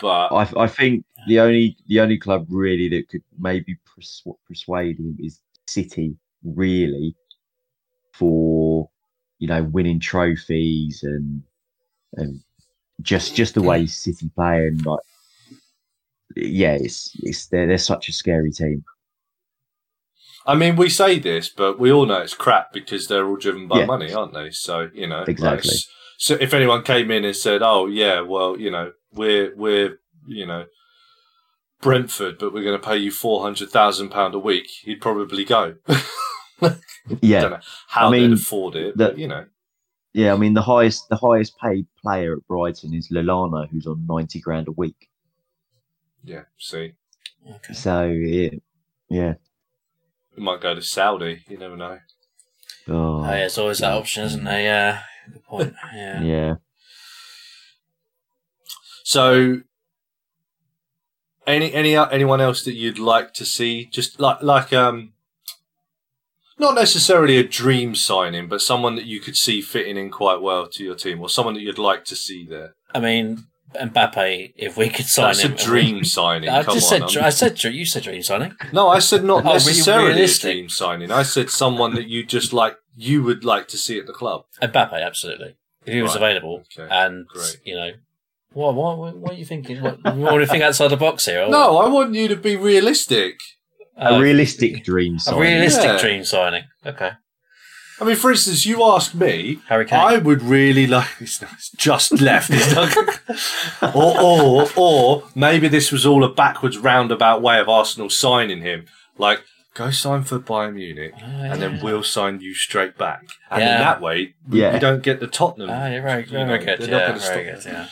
But I, I think the only the only club really that could maybe persu- persuade him is City, really, for you know winning trophies and and just just the way City play and like yeah, it's it's they're they're such a scary team. I mean, we say this, but we all know it's crap because they're all driven by Yeah. money, aren't they? So you know, Exactly. s- so if anyone came in and said, "Oh yeah, well, you know, we're we're you know Brentford, but we're going to pay you four hundred thousand pound a week," he'd probably go. Yeah, don't know how I mean, they'd afford it, the- but you know, yeah. I mean the highest the highest paid player at Brighton is Lallana, who's on ninety grand a week. yeah. See, Okay. So yeah, yeah. We might go to Saudi. You never know. Oh, Oh, yeah, it's always that option, isn't there? Yeah. Good point. Yeah. yeah. So, any any anyone else that you'd like to see? Just like like um, not necessarily a dream signing, but someone that you could see fitting in quite well to your team, or someone that you'd like to see there. I mean, Mbappe. If we could sign That's him, a dream signing. I Come just on, said. I'm- dr- I said. dr- You said dream signing. no, I said not Oh, re- necessarily a dream signing. I said someone that you just like you would like to see at the club. Mbappe, absolutely. If he was Right, available, okay, and great. you know, what, what, what, what are you thinking? What, you want to think outside the box here? or No, I want you to be realistic. what? a Uh, realistic dream a signing. realistic Yeah. dream signing. Okay. I mean, for instance, you ask me, Harry Kane. I would really like. It's not- it's just left. It's not, or, or, or maybe this was all a backwards roundabout way of Arsenal signing him. Like, go sign for Bayern Munich, and then we'll sign you straight back. And Yeah. in that way, we- Yeah. you don't get the Tottenham. Ah, you're very, you very know, good. they're not gonna very stop good. Yeah,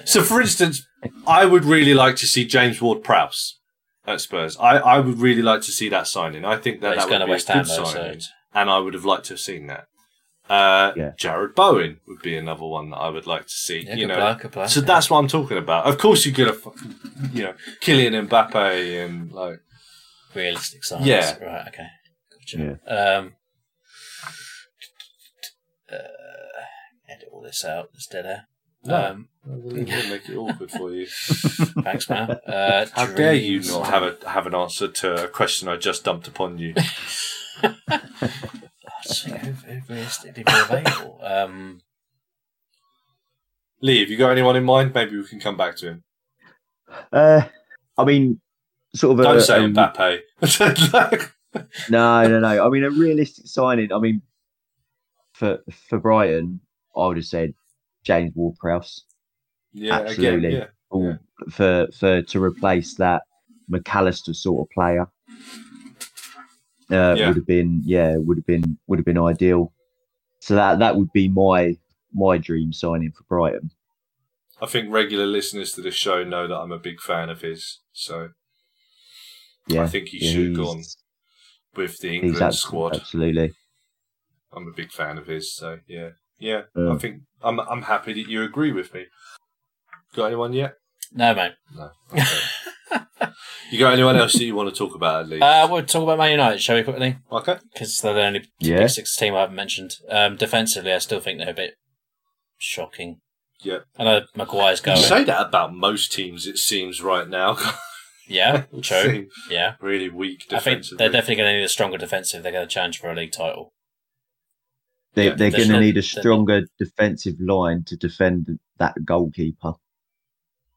it. So, for instance, I would really like to see James Ward-Prowse at Spurs. I, I would really like to see that signing. I think that But that going would to be West a Ham good though, so signing, it's- and I would have liked to have seen that. Uh, Yeah. Jarrod Bowen would be another one that I would like to see. yeah, you know, player, good player. so that's what I'm talking about. Of course, you're gonna, fucking, you know, Kylian Mbappe and like, realistic signs. Yeah. Right. Okay. Gotcha. Um. Uh, edit all this out. It's dead air. No. Um, we'll make it awkward for you. thanks, man. Uh, How dare you not have a have an answer to a question I just dumped upon you? So who, who realistically be available? Um, Lee, have you got anyone in mind? Maybe we can come back to him. Uh, I mean, sort of. Don't a, say a- Mbappe. No, no, no. I mean, a realistic signing. I mean, for for Brighton, I would have said James Ward-Prowse yeah, Absolutely. again, yeah. or for for to replace that Mac Allister sort of player. Uh, Yeah. would have been yeah would have been would have been ideal. So that that would be my my dream signing for Brighton. I think regular listeners to this show know that I'm a big fan of his. So Yeah, I think he yeah, should have he's- gone with the England abs- squad. absolutely. I'm a big fan of his. So yeah, yeah. Yeah. I think I'm I'm happy that you agree with me. Got anyone yet? No, mate. No. Okay. you got anyone else that you want to talk about at least? Uh, we'll talk about Man United, shall we quickly? okay. Because they're the only Yeah. big six team I haven't mentioned. Um, defensively, I still think they're a bit shocking. Yeah. I know Maguire's You going. say that about most teams, it seems right now. Yeah, true. Yeah. Really weak I think they're definitely going to need a stronger defensive. They're going to challenge for a league title. They, Yeah, they're they're going to need a stronger defensive line to defend that goalkeeper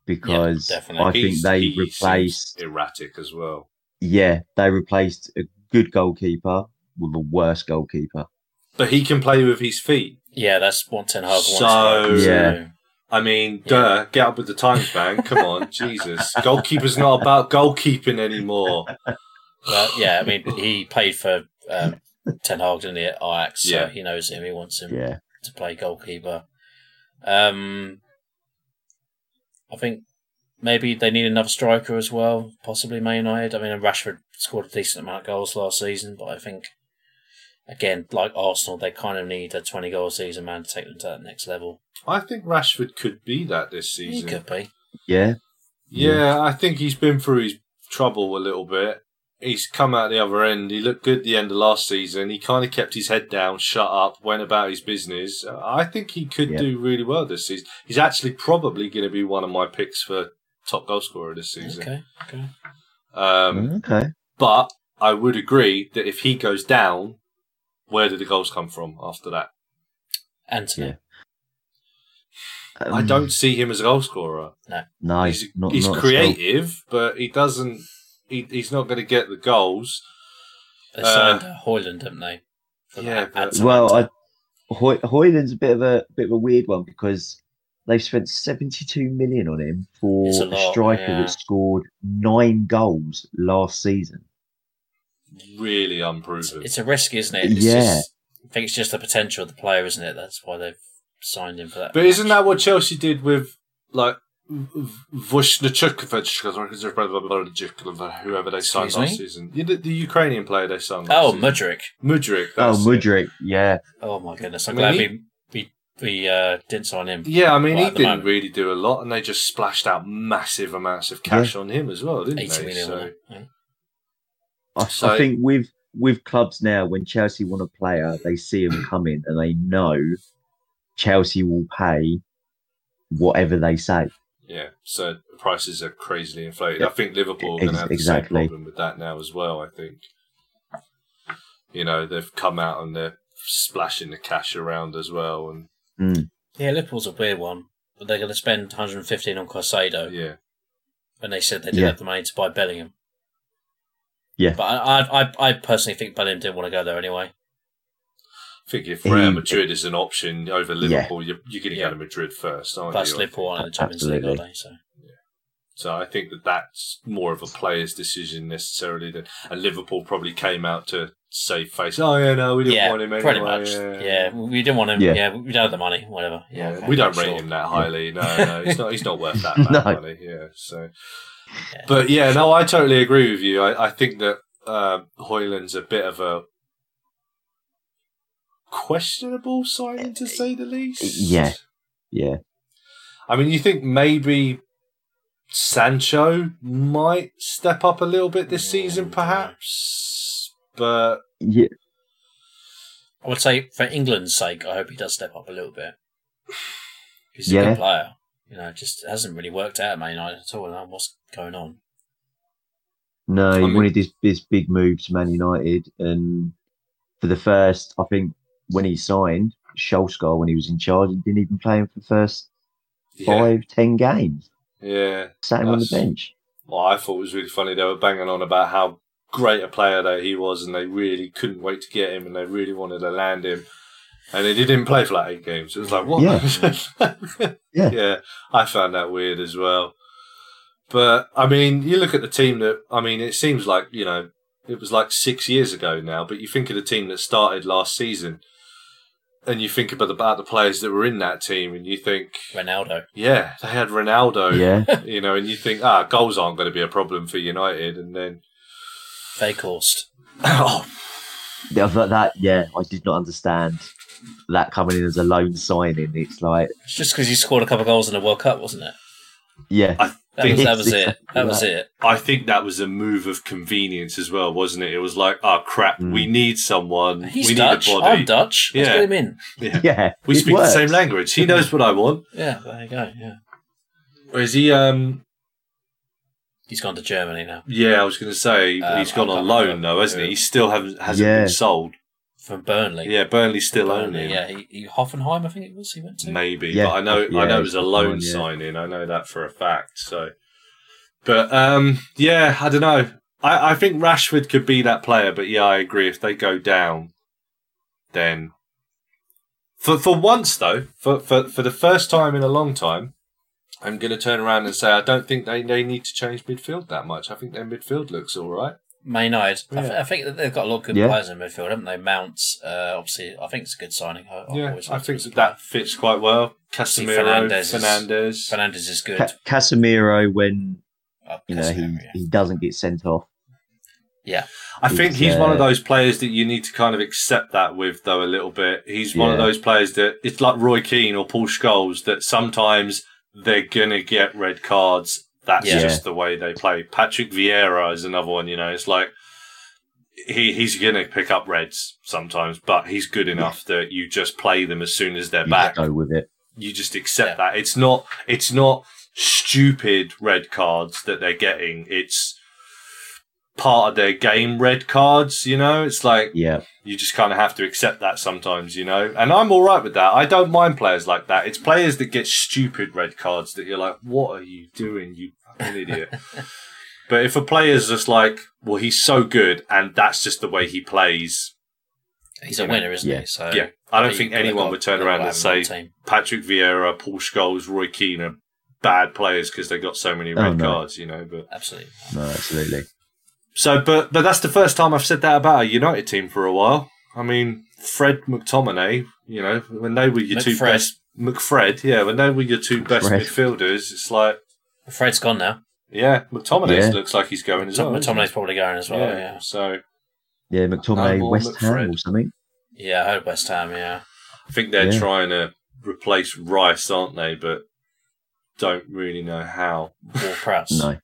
because definitely. I think they he seems replaced erratic as well. yeah they replaced a good goalkeeper with a worse goalkeeper. But he can play with his feet. Yeah, that's what Ten Hag. So- right? Yeah. I mean, duh, get up with the times, man. Come on, Jesus. Goalkeeper's not about goalkeeping anymore. Well, yeah, I mean, he played for um, Ten Hag, didn't he, at Ajax? So Yeah. he knows him. He wants him Yeah, to play goalkeeper. Um, I think maybe they need another striker as well, possibly Man United. I mean, Rashford scored a decent amount of goals last season, but I think, again, like Arsenal, they kind of need a 20 goal season man to take them to that next level. I think Rashford could be that this season. He season. could be. yeah, Yeah, I think he's been through his trouble a little bit. He's come out the other end. He looked good at the end of last season. He kind of kept his head down, shut up, went about his business. I think he could Yeah. do really well this season. He's actually probably going to be one of my picks for top goal scorer this season. Okay, okay. Um, okay. But I would agree that if he goes down, where do the goals come from after that? Antony. Yeah. I Um, don't see him as a goal scorer. No, he's not, he's not creative, but he doesn't. He, he's not going to get the goals. They signed uh, Højlund, didn't they? Yeah, but- Well, I, Hoy, Højlund's a bit of a bit of a weird one because they've spent seventy two million on him for It's a a, striker yeah. that scored nine goals last season. Really unproven. it's a risk, isn't it? It's Yeah. Just, I think it's just the potential of the player, isn't it? That's why they've signed him for that. But isn't that what Chelsea did with like Vushnichuk, whoever they signed Excuse last me? season? You did the Ukrainian player they signed. Oh, last season. Mudryk. Mudryk. Oh, that's. Mudryk, yeah, Oh my goodness! I'm I mean, glad he- we we we uh, didn't sign him. Yeah, I mean, Right he didn't moment. really do a lot, and they just splashed out massive amounts of cash on him as well, didn't Eighty they? million. So, wasn't? Yeah. I, So- I think with with clubs now, when Chelsea want a player, they see him coming and they know Chelsea will pay whatever they say. Yeah, so prices are crazily inflated. Yeah. I think Liverpool are going to have the exactly. same problem with that now as well. I think. You know, they've come out and they're splashing the cash around as well, and Mm. Yeah, Liverpool's a weird one. But they're going to spend 115 on Caicedo yeah, when they said they didn't Yeah. have the money to buy Bellingham. Yeah. But I, I, I, I personally think Bellingham didn't want to go there anyway. I think if Real He- Madrid is an option over Liverpool, you're, you're going to Yeah. go to Madrid first, aren't Plus you? Liverpool on the Champions League, Absolutely. aren't they? So So I think that that's more of a player's decision necessarily than, and Liverpool probably came out to save face. Oh yeah, no, we didn't yeah, want him anyway. pretty much. Yeah. we didn't want him. Yeah. Yeah, we don't have the money. Whatever. Yeah, Yeah, okay, we don't sure. rate him that highly. No, no, he's not. He's not worth that amount No. money. Yeah. So, Yeah. but yeah, no, I totally agree with you. I, I think that uh, Højlund's a bit of a questionable signing to say the least. Yeah. Yeah. I mean, you think maybe Sancho might step up a little bit this season, perhaps, but Yeah. I would say for England's sake, I hope he does step up a little bit. He's a Yeah. good player. You know, just hasn't really worked out at Man United at all. I what's going on? No, he I mean- wanted this this big move to Man United, and for the first, I think when he signed Solskjaer, when he was in charge, he didn't even play him for the first yeah, five, ten games. yeah. Sat him on the bench. Well, I thought it was really funny. They were banging on about how great a player that he was, and they really couldn't wait to get him, and they really wanted to land him. And he didn't play for like eight games. It was like, what? Yeah. Yeah. yeah, I found that weird as well. But I mean, you look at the team that I mean, it seems like you know it was like six years ago now. But you think of the team that started last season, and you think about the, about the players that were in that team, and you think, Ronaldo. yeah, they had Ronaldo, Yeah, you know, and you think, ah, goals aren't going to be a problem for United, and then Weghorst. oh, Yeah, but that. Yeah, I did not understand that coming in as a loan signing. It's like, It's just because you scored a couple of goals in the World Cup, wasn't it? yeah, I That think was, that was it. That was it. I think that was a move of convenience as well, wasn't it? It was like, oh crap, Mm. we need someone, He's we Dutch. need a I'm body. Dutch. Let's Yeah. get him in. Yeah. yeah. We speak works. the same language. He knows what I want. Yeah, there you go. Yeah, Or is he? Um, he's gone to Germany now yeah, I was going to say Um, he's gone I on can't loan though, hasn't he? He still haven't hasn't Yeah. been sold. From Burnley. Yeah, Burnley still own Burnley. him. Yeah, he, he, Hoffenheim, I think it was. He went to. Maybe, Yeah. but I know Yeah, I know it was a loan fine, yeah. signing. I know that for a fact. So, but um, yeah, I don't know. I, I think Rashford could be that player, but yeah, I agree. If they go down, then for for once though, for for for the first time in a long time, I'm going to turn around and say I don't think they they need to change midfield that much. I think their midfield looks all right. Man United. I, th- I think that they've got a lot of good Yeah. players in midfield, haven't they? Mounts, uh, obviously, I think it's a good signing. I, I've yeah, always I think that, a that fits quite well. See, Casemiro, Fernandes Fernandez. is- player. Is good. Ca- Casemiro, when Uh, you know he, yeah. he doesn't get sent off. Yeah, I think He's, he's one of uh, those players that you need to kind of accept that with, though, a little bit. He's one of those players that it's like Roy Keane or Paul Scholes that sometimes they're going to get red cards. That's Yeah. just the way they play. Patrick Vieira is another one, you know, it's like he, he's going to pick up reds sometimes, but he's good enough that you just play them as soon as they're You back go with it. you just accept Yeah. that. It's not it's not stupid red cards that they're getting. It's part of their game red cards, you know? It's like Yeah, you just kind of have to accept that sometimes, you know? And I'm all right with that. I don't mind players like that. It's players that get stupid red cards that you're like, "What are you doing, you fucking idiot?" but if a player's just like, "Well, he's so good and that's just the way he plays." He's a know, winner, isn't yeah. he? So yeah. I don't think anyone got- would turn around and to have him say on the team. Patrick Vieira, Paul Scholes, Roy Keane are bad players because they got so many Oh, red no. cards, you know. But Absolutely. no, absolutely. so, but but that's the first time I've said that about a United team for a while. I mean, Fred McTominay, you know, when they were your two best McFred, yeah, when they were your two best Fred. midfielders, it's like, Fred's gone now. yeah, McTominay Yeah. looks like he's going as well. doesn't McTominay's probably going as well. yeah. Yeah. So Yeah, McTominay, more West Ham McFred. or something. Yeah, I heard West Ham. Yeah. I think they're Yeah. trying to replace Rice, aren't they? But don't really know how. Ward-Prowse. No,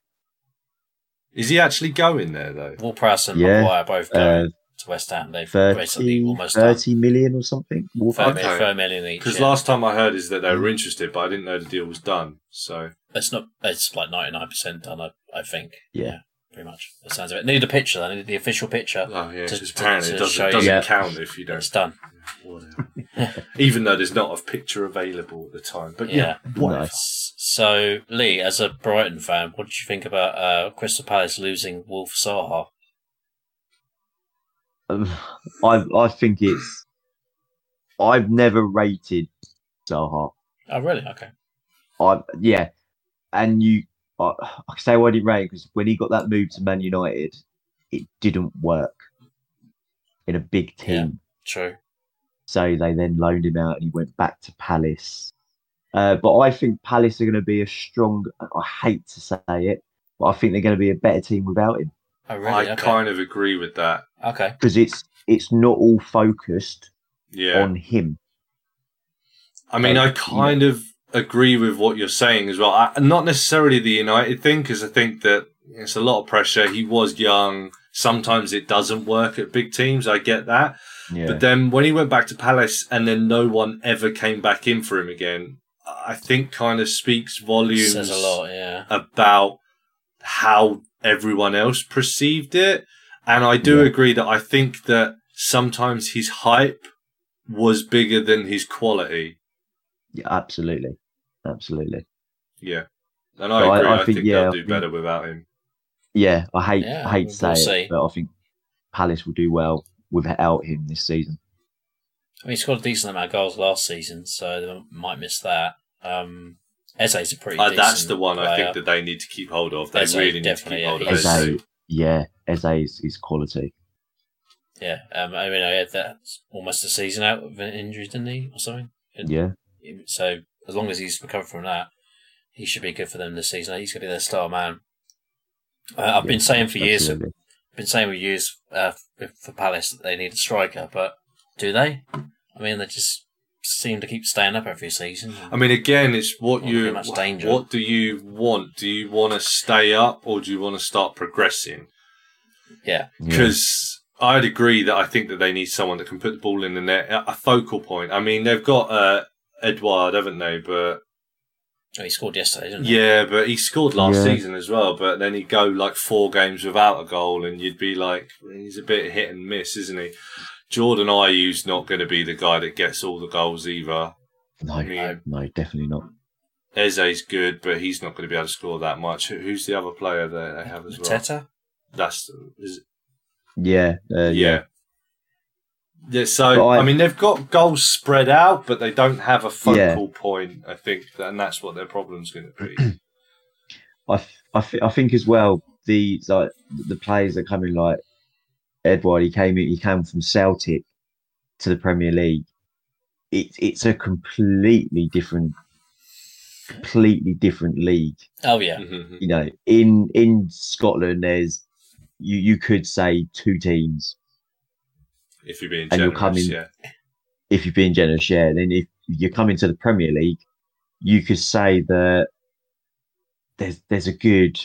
Is he actually going there though? Ward-Prowse and Yeah. Maguire both going uh, to West Ham. They've basically 30, almost done 30 million or something. Wolf- Fair, Okay. million, fair million each. Because yeah. last time I heard is that they were interested, but I didn't know the deal was done. So It's not. It's like ninety nine percent done. I, I think. Yeah. pretty much. The sounds of it. Need a picture. I need the official picture. oh yeah, To- 'cause to- to it doesn't, doesn't Yeah. count if you don't. It's done. Even though there's not a picture available at the time, but yeah, Yeah. Nice. So Lee, as a Brighton fan, what did you think about uh, Crystal Palace losing Wilf Zaha? Um, I I think it's I've never rated Zaha. Oh, really? Okay. I yeah, and you I, I say why I didn't rate because when he got that move to Man United, it didn't work in a big team. True. So they then loaned him out and he went back to Palace. Uh, but I think Palace are going to be a strong. I hate to say it, but I think they're going to be a better team without him Oh, really? I okay. kind of agree with that. Okay. because it's it's not all focused Yeah. on him. I mean, Um, I kind of agree with what you're saying as well. I, not necessarily the United thing, because I think that it's a lot of pressure. He was young. Sometimes it doesn't work at big teams. I get that. Yeah, But then when he went back to Palace and then no one ever came back in for him again, I think kind of speaks volumes Says a lot, yeah. about how everyone else perceived it. And I do Yeah. agree that I think that sometimes his hype was bigger than his quality. yeah, absolutely, absolutely. Yeah. And I But I- agree. I, I think, think, yeah, they'll I do think- better without him. Yeah, I hate Yeah, I hate to we'll say see. it, but I think Palace will do well without him this season. I mean, he scored a decent amount of goals last season, so they might miss that. Um, Eze's a pretty Uh, decent that's the one I think that they need to keep hold of. They Eze, really need to definitely, keep yeah, hold of he Eze, is. Eze. Yeah, Eze is, is quality. Yeah, um, I mean, I had that almost a season out of an injury, didn't he, or something? And Yeah, So as long as he's recovered from that, he should be good for them this season. He's going to be their star man. Uh, I've been saying for years, absolutely. been saying for years uh, for for Palace that they need a striker, but do they? I mean, they just seem to keep staying up every season. I mean, again, it's what you. much danger. What do you want? Do you want to stay up or do you want to start progressing? yeah, Yeah. Because I'd agree that I think that they need someone that can put the ball in the net, a a focal point. I mean, they've got uh, Edouard, haven't they? But oh, he scored yesterday, didn't he? yeah, but he scored last Yeah. season as well. But then he'd go like four games without a goal, and you'd be like, he's a bit hit and miss, isn't he? Jordan Ayew's not going to be the guy that gets all the goals either. no, Yeah. no, definitely not. Eze's good, but he's not going to be able to score that much. Who's the other player that they have as well? Mateta? That's is, Yeah, uh, yeah. Yeah, so I- I, mean they've got goals spread out, but they don't have a focal Yeah. point. I think, and that's what their problem's going to be. I I think as well the like the players that come in like Edouard he came in he came from Celtic to the Premier League. It's it's a completely different completely different league. Oh yeah, Mhm. You know, in in Scotland there's you you could say two teams if you're being And you're coming, yeah, if you're being generous, yeah. Then if you're coming to the Premier League, you could say that there's there's a good,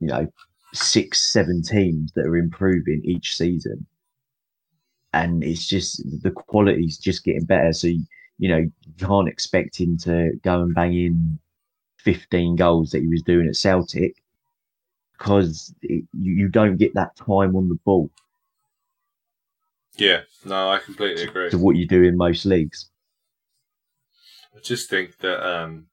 you know, six, seven teams that are improving each season, and it's just the quality's just getting better. So you, you know you can't expect him to go and bang in fifteen goals that he was doing at Celtic because it, you, you don't get that time on the ball yeah. No, I completely agree. to what you do in most leagues. I just think that um,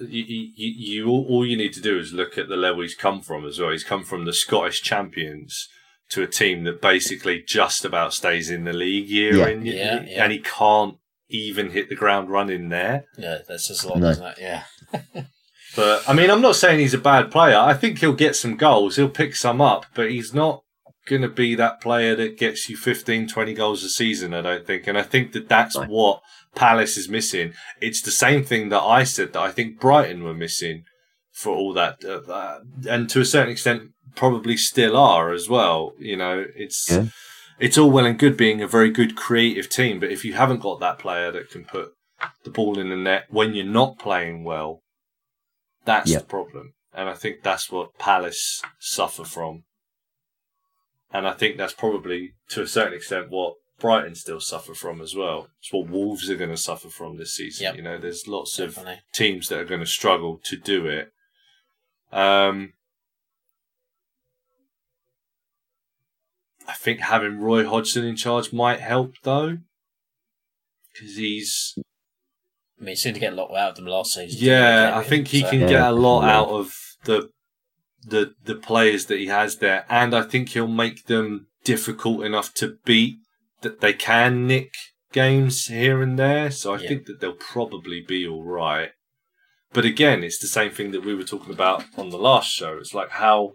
you, you, you all, all you need to do is look at the level he's come from as well. He's come from the Scottish champions to a team that basically just about stays in the league year Yeah. in, Yeah, yeah. and he can't even hit the ground running there. yeah, that's just a lot, No. doesn't it? Yeah, But I mean, I'm not saying he's a bad player. I think he'll get some goals. He'll pick some up, but he's not going to be that player that gets you 15, 20 goals a season, I don't think. And I think that that's No. what Palace is missing. It's the same thing that I said that I think Brighton were missing for all that. Uh, uh, and to a certain extent, probably still are as well. You know, it's. Yeah. It's all well and good being a very good creative team, but if you haven't got that player that can put the ball in the net when you're not playing well, that's Yeah. the problem. And I think that's what Palace suffer from. And I think that's probably, to a certain extent, what Brighton still suffer from as well. It's what Wolves are going to suffer from this season. Yep. You know, there's lots of teams that are going to struggle to do it. Um, I think having Roy Hodgson in charge might help, though, because he's I mean, he seemed to get a lot out of them last season. yeah, I think he So- can Yeah, get a lot definitely. out of the the the players that he has there, and I think he'll make them difficult enough to beat that they can nick games here and there. So I Yeah. think that they'll probably be all right. But again, it's the same thing that we were talking about on the last show. It's like how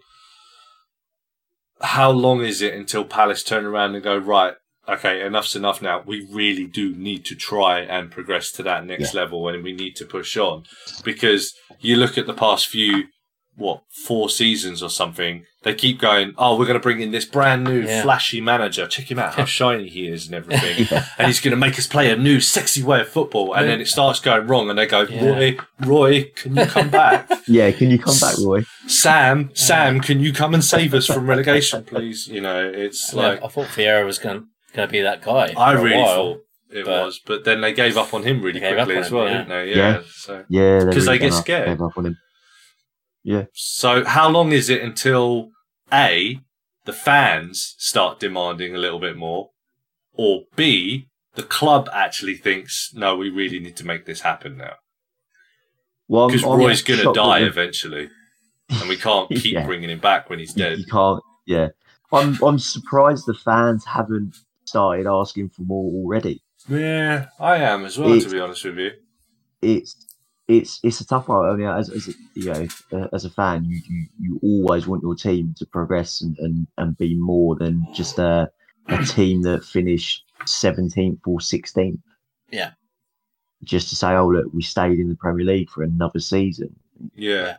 how long is it until Palace turn around and go right? Okay, enough's enough now. We really do need to try and progress to that next level, and we need to push on because you look at the past few what four seasons or something. They keep going. Oh, we're going to bring in this brand new Yeah. flashy manager. Check him out, how shiny he is and everything Yeah. and he's going to make us play a new sexy way of football. And then it starts going wrong, and they go, Yeah. Roy, Roy, can you come back? Yeah, can you come back, Roy? Sam, Sam, can you come and save us from relegation, please? You know, it's I, like I thought Vieira was going to be that guy. I for a really while. thought it but- was, but then they gave up on him really They gave up quickly on as him, well, yeah. didn't they? Yeah. Yeah. So, Yeah, 'Cause they really get gonna scared. give up on him. So how long is it until a the fans start demanding a little bit more, or b the club actually thinks no, we really need to make this happen now? Well, because Roy's going to die that eventually, and we can't keep Yeah. bringing him back when he's dead. you can't. Yeah, I'm. I'm surprised the fans haven't started asking for more already. Yeah, I am as well. It- to be honest with you, It's it's it's a tough one. I mean, as, as a, you know, uh, as a fan, you, you you always want your team to progress and and, and be more than just a a team that finished seventeenth or sixteenth. Yeah. Just to say, oh look, we stayed in the Premier League for another season. yeah,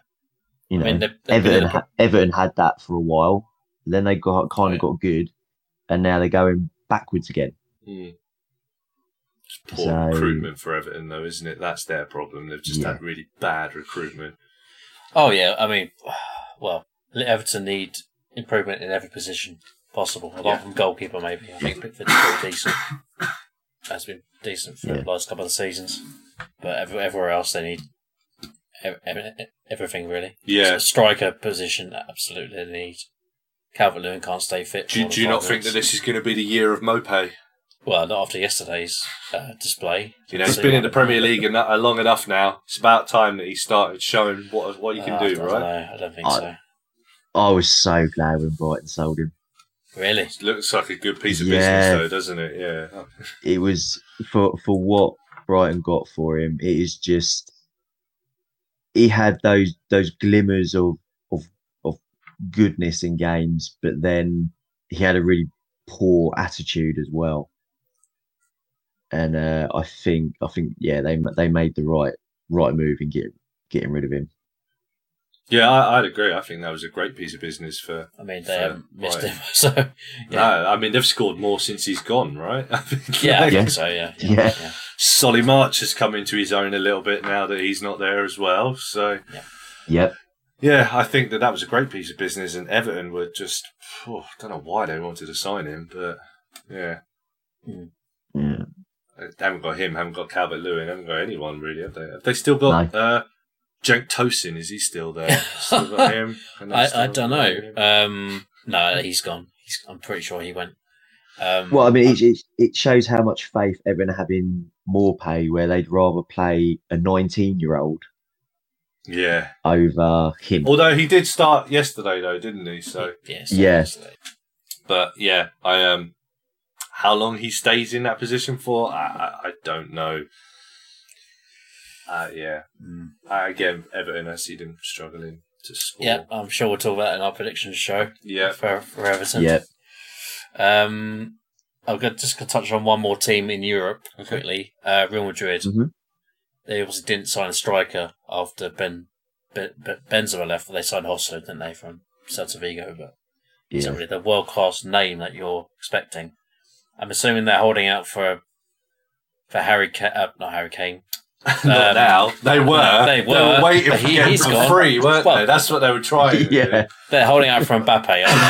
You I know, mean, they've, they've Everton ha- Everton had that for a while. Then they got kind of got good, and now they're going backwards again. Mm. It's poor So- recruitment for Everton, though, isn't it? That's their problem. They've just Yeah. had really bad recruitment. Oh yeah, I mean, well, Everton need improvement in every position possible. Apart Yeah. from goalkeeper, maybe. I think Pickford's pretty decent. Has been decent for Yeah. the last couple of seasons, but every, everywhere else they need ev- ev- everything really. Yeah. striker position, absolutely they need. Calvert Lewin can't stay fit. Do, do you not five think that this is going to be the year of Maupay? Well, not after yesterday's uh, display. You know, he's been in the Premier League en- uh, long enough now. It's about time that he started showing what what he can Uh, do, I right? know, I don't think I- so. I was so glad when Brighton sold him. Really? It looks like a good piece of Yeah. business, though, doesn't it? Yeah. It was for for what Brighton got for him. It is just he had those those glimmers of of of goodness in games, but then he had a really poor attitude as well. And uh, I think I think yeah they they made the right right move in getting getting rid of him. Yeah, I, I'd agree. I think that was a great piece of business for. I mean, they haven't missed right. him, so yeah. No, I mean they've scored more since he's gone, right? I think, Yeah, like, Yeah. think so. Yeah, Yeah. Solly March has come into his own a little bit now that he's not there as well. So Yep. yeah, I think that that was a great piece of business, and Everton were just oh, I don't know why they wanted to sign him, but yeah, Yeah. They haven't got him, haven't got Calvert Lewin, haven't got anyone really, have they? Have they still got uh, Cenk Tosun? Is he still there? still got him? I, still I don't know. him? Um, no, he's gone. He's, I'm pretty sure he went. Um, Well, I mean, it, it, it shows how much faith Everton have in Maupay, where they'd rather play a 19 year old yeah. over him. Although he did start yesterday, though, didn't he? So, yes, Yeah. obviously. but yeah, I um, how long he stays in that position for, I I, I don't know. Uh, yeah, Mm. I, again, Everton, I see them struggling to score. Yeah, I'm sure we'll talk about it in our predictions show yeah, for, for Everton. Yeah. Um, I'm gonna, just to touch on one more team in Europe Okay. quickly. Uh, Real Madrid. Mhm. They obviously didn't sign a striker after Ben, ben, ben Benzema left, but they signed Hosso, didn't they, from Celta Vigo? But he's Yeah. not really the world class name that you're expecting. I'm assuming they're holding out for for Harry, Ca- uh, not Harry Kane. not Um, now. They were. they were, waiting but for he- him he's for gone. free, weren't Well- they? That's what they were trying. to do. yeah. They're holding out for Mbappe,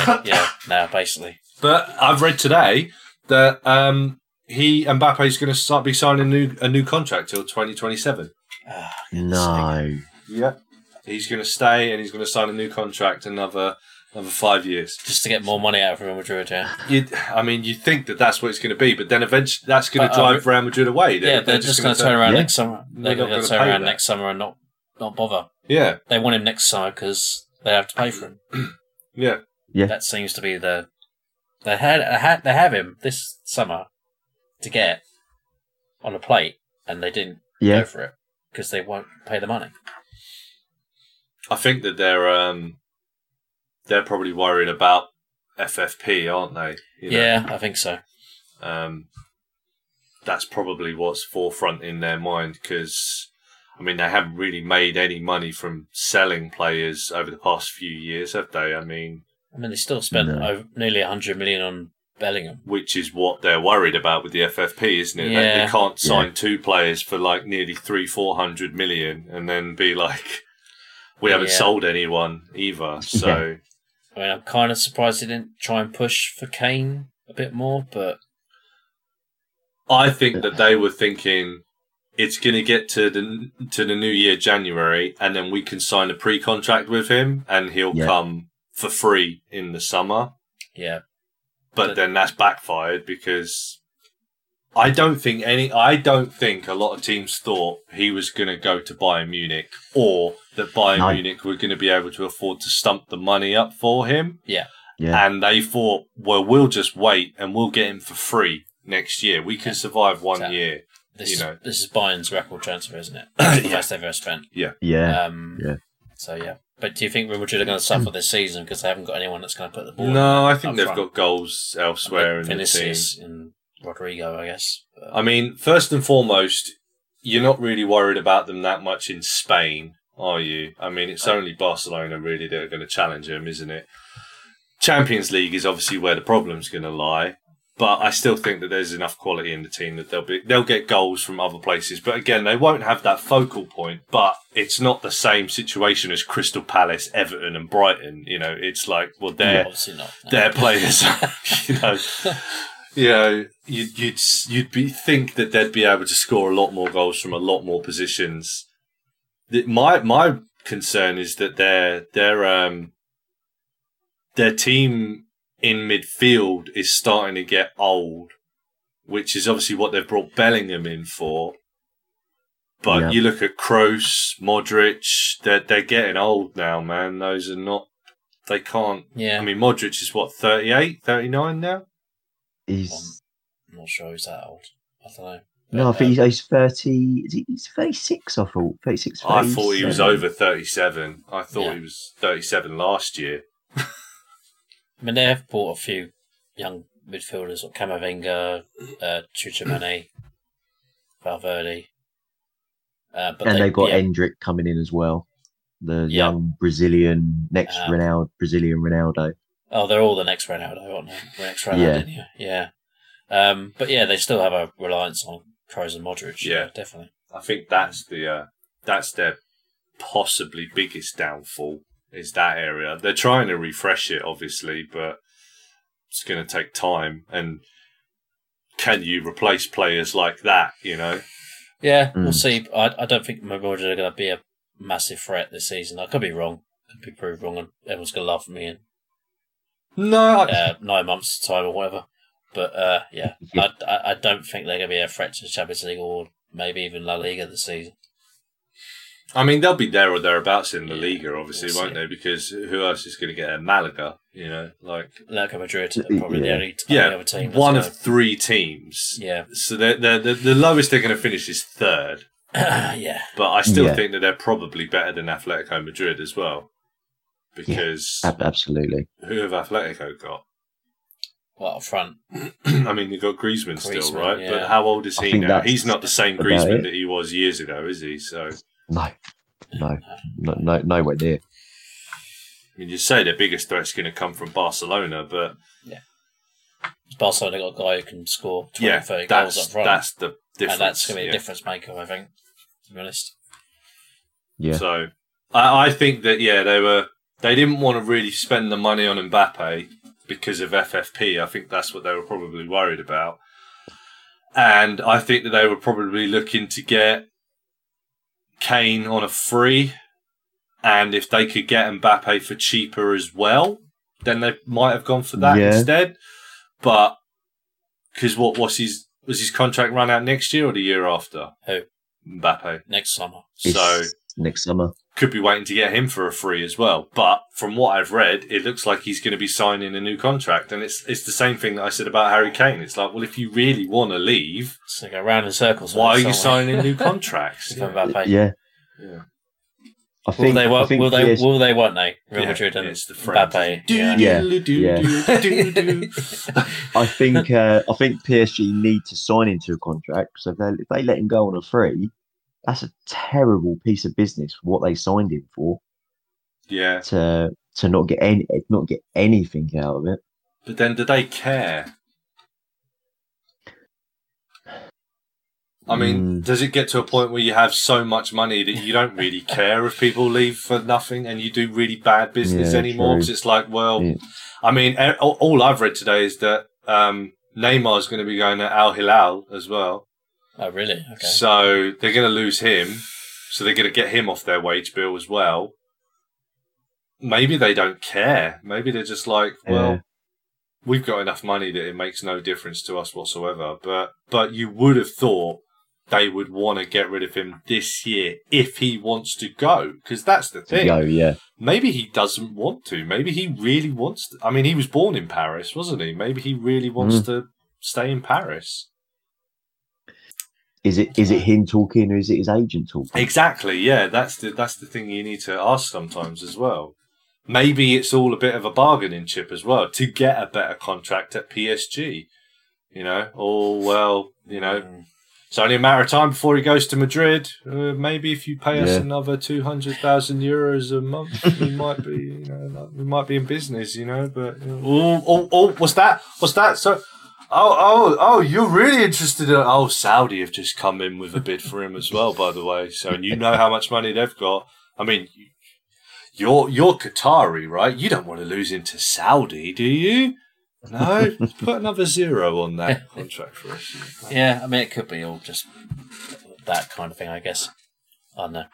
aren't they? Yeah, now basically. But I've read today that um, he Mbappe is going to start be signing a new a new contract till 2027. Ah, No. Yeah, he's going to stay and he's going to sign a new contract another another five years. just to get more money out of Real Madrid, yeah. You, I mean, you think that that's what it's going to be, but then eventually that's going to But, uh, drive Real Madrid away. Yeah, they're, just going to turn turn- around Yeah. next summer. They're They're going to turn around that. next summer and not not bother. Yeah, They want him next summer because they have to pay for him. yeah. Yeah. That seems to be the They had, they had they have him this summer to get on a plate, and they didn't Yeah, go for it because they won't pay the money. I think that they're um, they're probably worried about FFP, aren't they? You know, Yeah, I think so. Um, that's probably what's forefront in their mind because, I mean, they haven't really made any money from selling players over the past few years, have they? I mean, I mean, they still spent No. over, nearly hundred million on Bellingham. which is what they're worried about with the FFP, isn't it? They, they can't sign two players for like nearly three, four hundred million and then be like, we haven't Yeah. sold anyone either. So, I mean, I'm kind of surprised they didn't try and push for Kane a bit more, but I think that they were thinking it's going to get to the to the new year January, and then we can sign a pre-contract with him, and he'll Yeah. come for free in the summer. yeah, But But- then that's backfired because I don't think any. I don't think a lot of teams thought he was going to go to Bayern Munich, or that Bayern No. Munich were going to be able to afford to stump the money up for him. yeah, yeah, And they thought, well, we'll just wait and we'll get him for free next year. We can survive one Exactly. year. this You is this is Bayern's record transfer, isn't it? the Yeah. best they've ever spent. yeah. Um, Yeah. So yeah, but do you think Real Madrid are going to suffer this season because they haven't got anyone that's going to put the ball? No, I think they've front? got goals elsewhere in the team. Vinicius and Rodrigo, I guess. I mean, first and foremost, you're not really worried about them that much in Spain, are you? I mean, it's only Barcelona really that are going to challenge them, isn't it? Champions League is obviously where the problem's going to lie, but I still think that there's enough quality in the team that they'll be they'll get goals from other places. But again, they won't have that focal point. But it's not the same situation as Crystal Palace, Everton, and Brighton. You know, it's like well, they're obviously not. no. their players, you know, you know, you'd you'd you'd be think that they'd be able to score a lot more goals from a lot more positions. My my concern is that their their um their team in midfield is starting to get old, which is obviously what they've brought Bellingham in for. But Yeah. you look at Kroos, Modric, they're they're getting old now, man. Those are not they can't Yeah, I mean, Modric is what, 38, 39 now? He's I'm not sure he's that old. I don't know. no, I think uh, he's, he's thirty. Is he, he's thirty six. I thought thirty six. I thought he was over 37. I thought Yeah. he was 37 last year. I mean, they have bought a few young midfielders, like Camavinga, uh, Tchouaméni, Valverde. Uh, but and they, they've got yeah, Endrick coming in as well, the Yeah. young Brazilian next Uh, Ronaldo, Brazilian Ronaldo. Oh, they're all the next Ronaldo, aren't they? Next Ronaldo, Yeah. yeah. yeah. Um, but yeah, they still have a reliance on Kroos and Modric. Yeah, Yeah. definitely. I think that's the uh, that's their possibly biggest downfall is that area. They're trying to refresh it, obviously, but it's going to take time. And can you replace players like that? You know, Yeah, we'll Mm. see. I, I don't think Madrid are going to be a massive threat this season. I could be wrong. Could be proved wrong, and everyone's going to laugh at me in no, I, uh, nine months' time or whatever. But uh, yeah, Yeah. I, I, I don't think they're going to be a threat to the Champions League or maybe even La Liga this season. I mean they'll be there or thereabouts in the Yeah, Liga, obviously, we'll won't they? Because who else is going to get a Malaga? You know, like Atletico Madrid are probably the Yeah. only, yeah, only other team. that's one gonna- of three teams. yeah, So they're, they're, the the lowest they're going to finish is third, yeah. but I still Yeah. think that they're probably better than Atletico Madrid as well. Because Ab- Absolutely. who have Atletico got? Well, up front, I mean, you've got Griezmann, still, right? yeah. But how old is I he now? He's not the same about Griezmann that he was years ago, is he? So, No, no, no, no nowhere near. I mean, you say their biggest threat's going to come from Barcelona, but yeah, Barcelona got a guy who can score 20, yeah, 30 goals that's up front. that's the difference. and that's going to be a yeah. difference maker, I think, to be honest. Yeah. So I, I think that yeah, they were they didn't want to really spend the money on Mbappe because of FFP. I think that's what they were probably worried about. And I think that they were probably looking to get Kane on a free. And if they could get Mbappe for cheaper as well, then they might have gone for that Yeah. instead. But because what was his was his contract run out next year or the year after? Who? Mbappe. Next summer. It's So next summer. Could be waiting to get him for a free as well. But from what I've read, it looks like he's going to be signing a new contract, and it's it's the same thing that I said about Harry Kane. It's like, well, if you really want to leave, it's So go round in circles. why are you somewhere. signing new contracts? With Mbappe. Yeah, Yeah. I Will think. they? I Won't, think will they? PS Will they? Won't they? Real Yeah, Madrid and it's the French. Mbappe. Do, Yeah. Yeah, do, do, yeah. I think uh, I think PSG need to sign into a contract. So if they, if they let him go on a free, that's a terrible piece of business for what they signed him for yeah, to to not get any not get anything out of it. but then do they care? I mean, Mm. does it get to a point where you have so much money that you don't really care if people leave for nothing and you do really bad business Yeah, anymore? Because it's like, well, Yeah. I mean, all all I've read today is that um, Neymar is going to be going to Al Hilal as well. Oh, really? Okay. So they're going to lose him. So they're going to get him off their wage bill as well. Maybe they don't care. Maybe they're just like, well, Yeah. we've got enough money that it makes no difference to us whatsoever. But but you would have thought they would want to get rid of him this year if he wants to go, because that's the thing. go, yeah. Maybe he doesn't want to. Maybe he really wants to. I mean, he was born in Paris, wasn't he? Maybe he really wants Mm. to stay in Paris. Is it is it him talking or is it his agent talking? Exactly. Yeah, that's the that's the thing you need to ask sometimes as well. Maybe it's all a bit of a bargaining chip as well to get a better contract at PSG. You know, or well, you know, it's only a matter of time before he goes to Madrid. Uh, maybe if you pay us Yeah. another two hundred thousand euros a month, we might be, you know, we might be in business. You know, but you know, oh, oh, oh, what's that? What's that? So. Oh, oh, oh! You're really interested in? Oh, Saudi have just come in with a bid for him as well, by the way. So, and you know how much money they've got. I mean, you- you're you're Qatari, right? You don't want to lose him to Saudi, do you? No, put another zero on that contract for us. Yeah, I mean, it could be all just that kind of thing, I guess. I don't know.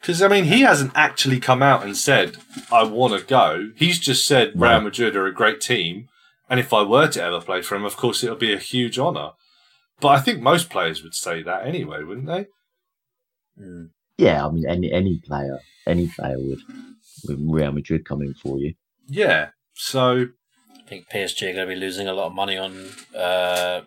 Because I mean, he hasn't actually come out and said I want to go. He's just said Real Madrid are a great team, and if I were to ever play for him, of course it'll be a huge honour. But I think most players would say that anyway, wouldn't they? Mm. Yeah, I mean any any player any player would with Real Madrid coming for you. Yeah. So I think PSG are going to be losing a lot of money on uh,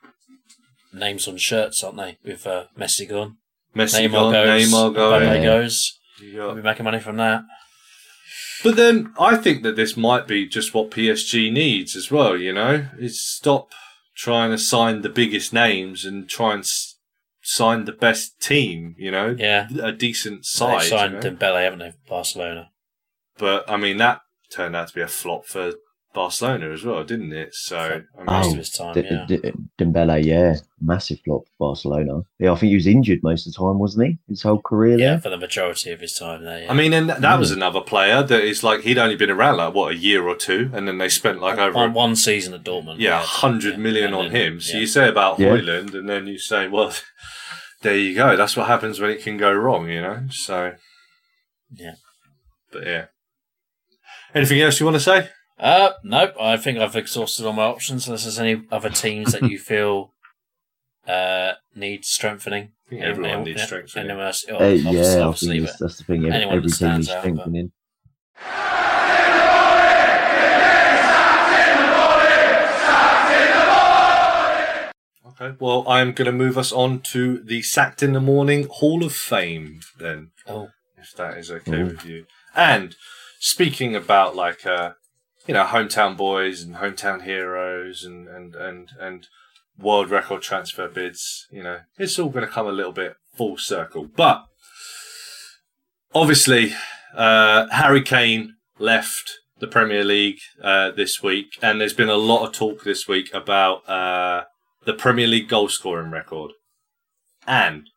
names on shirts, aren't they? With uh, Messi gone. Messi Neymar gone, goes. Neymar Mbappe going. Yeah. goes. You We'll be making money from that. But then I think that this might be just what PSG needs as well, you know, is stop trying to sign the biggest names and try and s- sign the best team, you know, Yeah. a decent side. you signed know? Dembele, haven't they? Barcelona. But I mean, that turned out to be a flop for Barcelona as well, didn't it? So, I mean, Most Oh, of his time, D- yeah. D- Dembele, yeah, massive flop for Barcelona. Yeah, I think he was injured most of the time, wasn't he? His whole career yeah, there. for the majority of his time there. Yeah. I mean, and that Mm. was another player that is like he'd only been around like what a year or two, and then they spent like over on one season at Dortmund. yeah, hundred million And on then- him. So yeah. you say about Yeah. Højlund, and then you say, well, there you go. That's what happens when it can go wrong, you know. So Yeah. but yeah. Anything else you want to say? Uh, nope. I think I've exhausted all my options. Unless there's any other teams that you feel uh, need strengthening. I everyone Anyone- needs yeah, strengthening. anyone else- oh, Uh, obviously- yeah, obviously, that's, that's the thing. Every, anyone every team stands is out, but- strengthening. Okay. Well, I'm going to move us on to the Sacked in the Morning Hall of Fame then. Oh, if that is okay Mhm. with you. And speaking about like uh, you know hometown boys and hometown heroes and and and and world record transfer bids, you know, it's all going to come a little bit full circle. But obviously, uh, Harry Kane left the Premier League uh, this week, and there's been a lot of talk this week about uh, the Premier League goal scoring record. And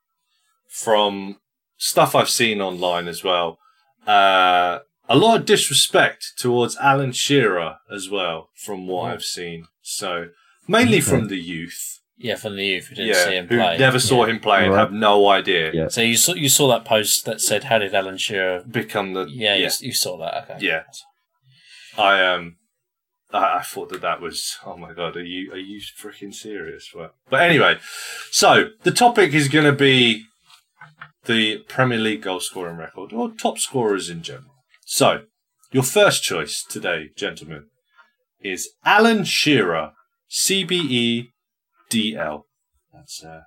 from stuff I've seen online as well, uh, a lot of disrespect towards Alan Shearer as well, from what Oh. I've seen. So mainly Okay. from the youth, yeah, from the youth who didn't see yeah, him who play. never saw Yeah. him play and Right. have no idea. Yeah. So you saw you saw that post that said, "How did Alan Shearer?" Become the Yeah, yeah. You, you saw that. Okay. Yeah. I um, I, I thought that that was oh my god, are you are you freaking serious? But but anyway, so the topic is going to be the Premier League goal scoring record, or top scorers in general. So, your first choice today, gentlemen, is Alan Shearer, CBE DL. That's uh,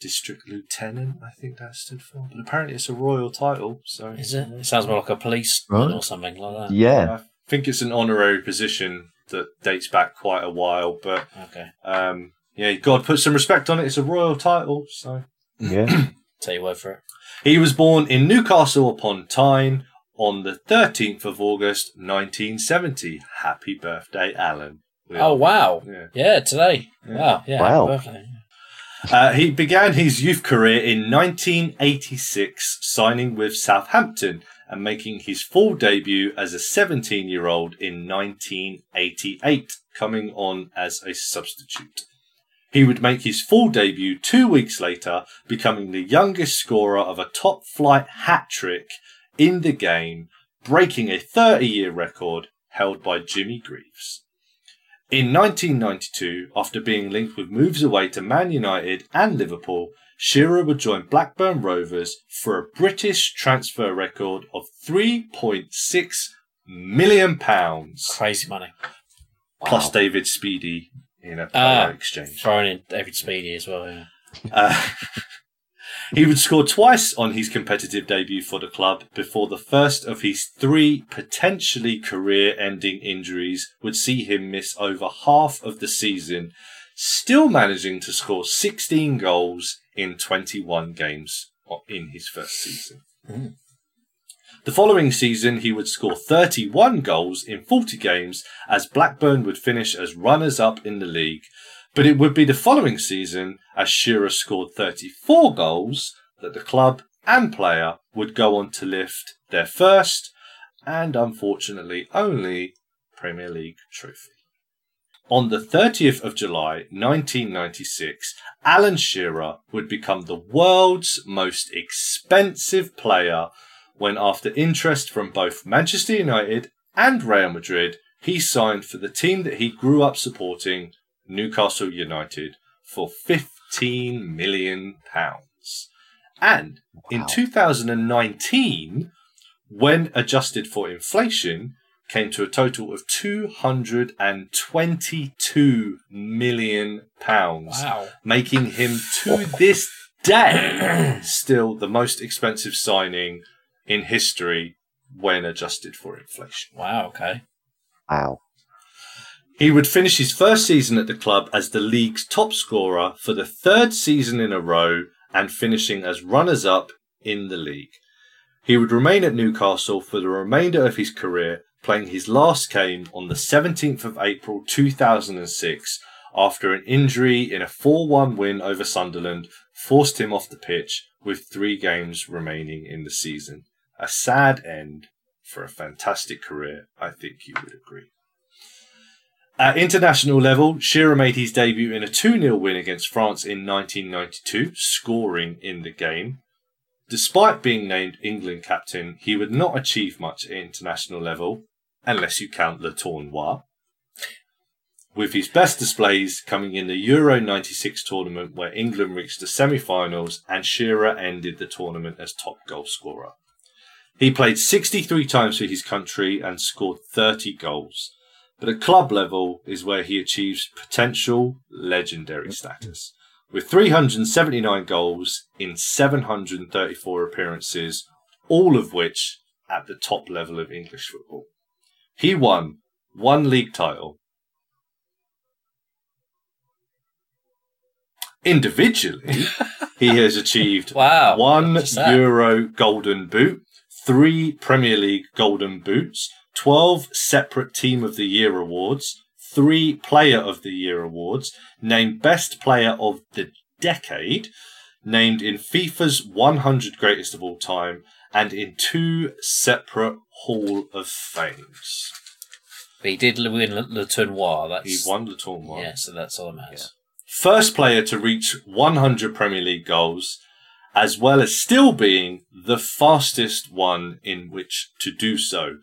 District Lieutenant, I think that stood for. But apparently it's a royal title, so. Is it? It sounds more like a police Right. or something like that. Yeah. I think it's an honorary position that dates back quite a while, but Okay. um, yeah, God put some respect on it. It's a royal title, so. Yeah. Take your word for it. He was born in Newcastle upon Tyne on the 13th of August 1970. Happy birthday, Alan. We Oh are- wow! Yeah. Yeah, today. Yeah. Wow. Yeah. Wow. Birthday. Uh, he began his youth career in 1986, signing with Southampton and making his full debut as a 17 year old in 1988, coming on as a substitute. He would make his full debut two weeks later, becoming the youngest scorer of a top flight hat trick in the game, breaking a 30 year record held by Jimmy Greaves. In 1992, after being linked with moves away to Man United and Liverpool, Shearer would join Blackburn Rovers for a British transfer record of 3.6 million pounds, Crazy money. plus Wow. David Speedie in a Ah. exchange. Throwing in David Speedie as well. Yeah. Uh, he would score twice on his competitive debut for the club before the first of his three potentially career ending injuries would see him miss over half of the season, still managing to score 16 goals in 21 games in his first season. Mm. The following season, he would score 31 goals in 40 games as Blackburn would finish as runners up in the league. But it would be the following season, as Shearer scored 34 goals, that the club and player would go on to lift their first and unfortunately only Premier League trophy. On the 30th of July 1996, Alan Shearer would become the world's most expensive player when, after interest from both Manchester United and Real Madrid, he signed for the team that he grew up supporting, Newcastle United, for 15 million pounds. And in 2019, when adjusted for inflation, came to a total of 222 million pounds, Wow. making him to this day still the most expensive signing in history when adjusted for inflation. Wow. Okay. Wow. He would finish his first season at the club as the league's top scorer for the third season in a row and finishing as runners up in the league. He would remain at Newcastle for the remainder of his career, playing his last game on the 17th of April 2006 after an injury in a 4 1 win over Sunderland forced him off the pitch with three games remaining in the season. A sad end for a fantastic career, I think you would agree. At international level, Shearer made his debut in a 2 0 win against France in 1992, scoring in the game. Despite being named England captain, he would not achieve much at international level, unless you count Le Tournoi. With his best displays coming in the Euro 96 tournament, where England reached the semi finals and Shearer ended the tournament as top goal scorer. He played 63 times for his country and scored 30 goals but at club level is where he achieves potential legendary status. With 379 goals in 734 appearances, all of which at the top level of English football. He won one league title. Individually, he has achieved Wow. one. Euro Golden Boot, three Premier League Golden Boots, 12 separate Team of the Year awards, three Player of the Year awards, named Best Player of the Decade, named in FIFA's 100 Greatest of All Time, and in two separate Hall of Fames. But he did win Le, Le Tournoi. That's He won the Tournoi. Yeah, so that's all that matters. First player to reach 100 Premier League goals, as well as still being the fastest one in which to do so.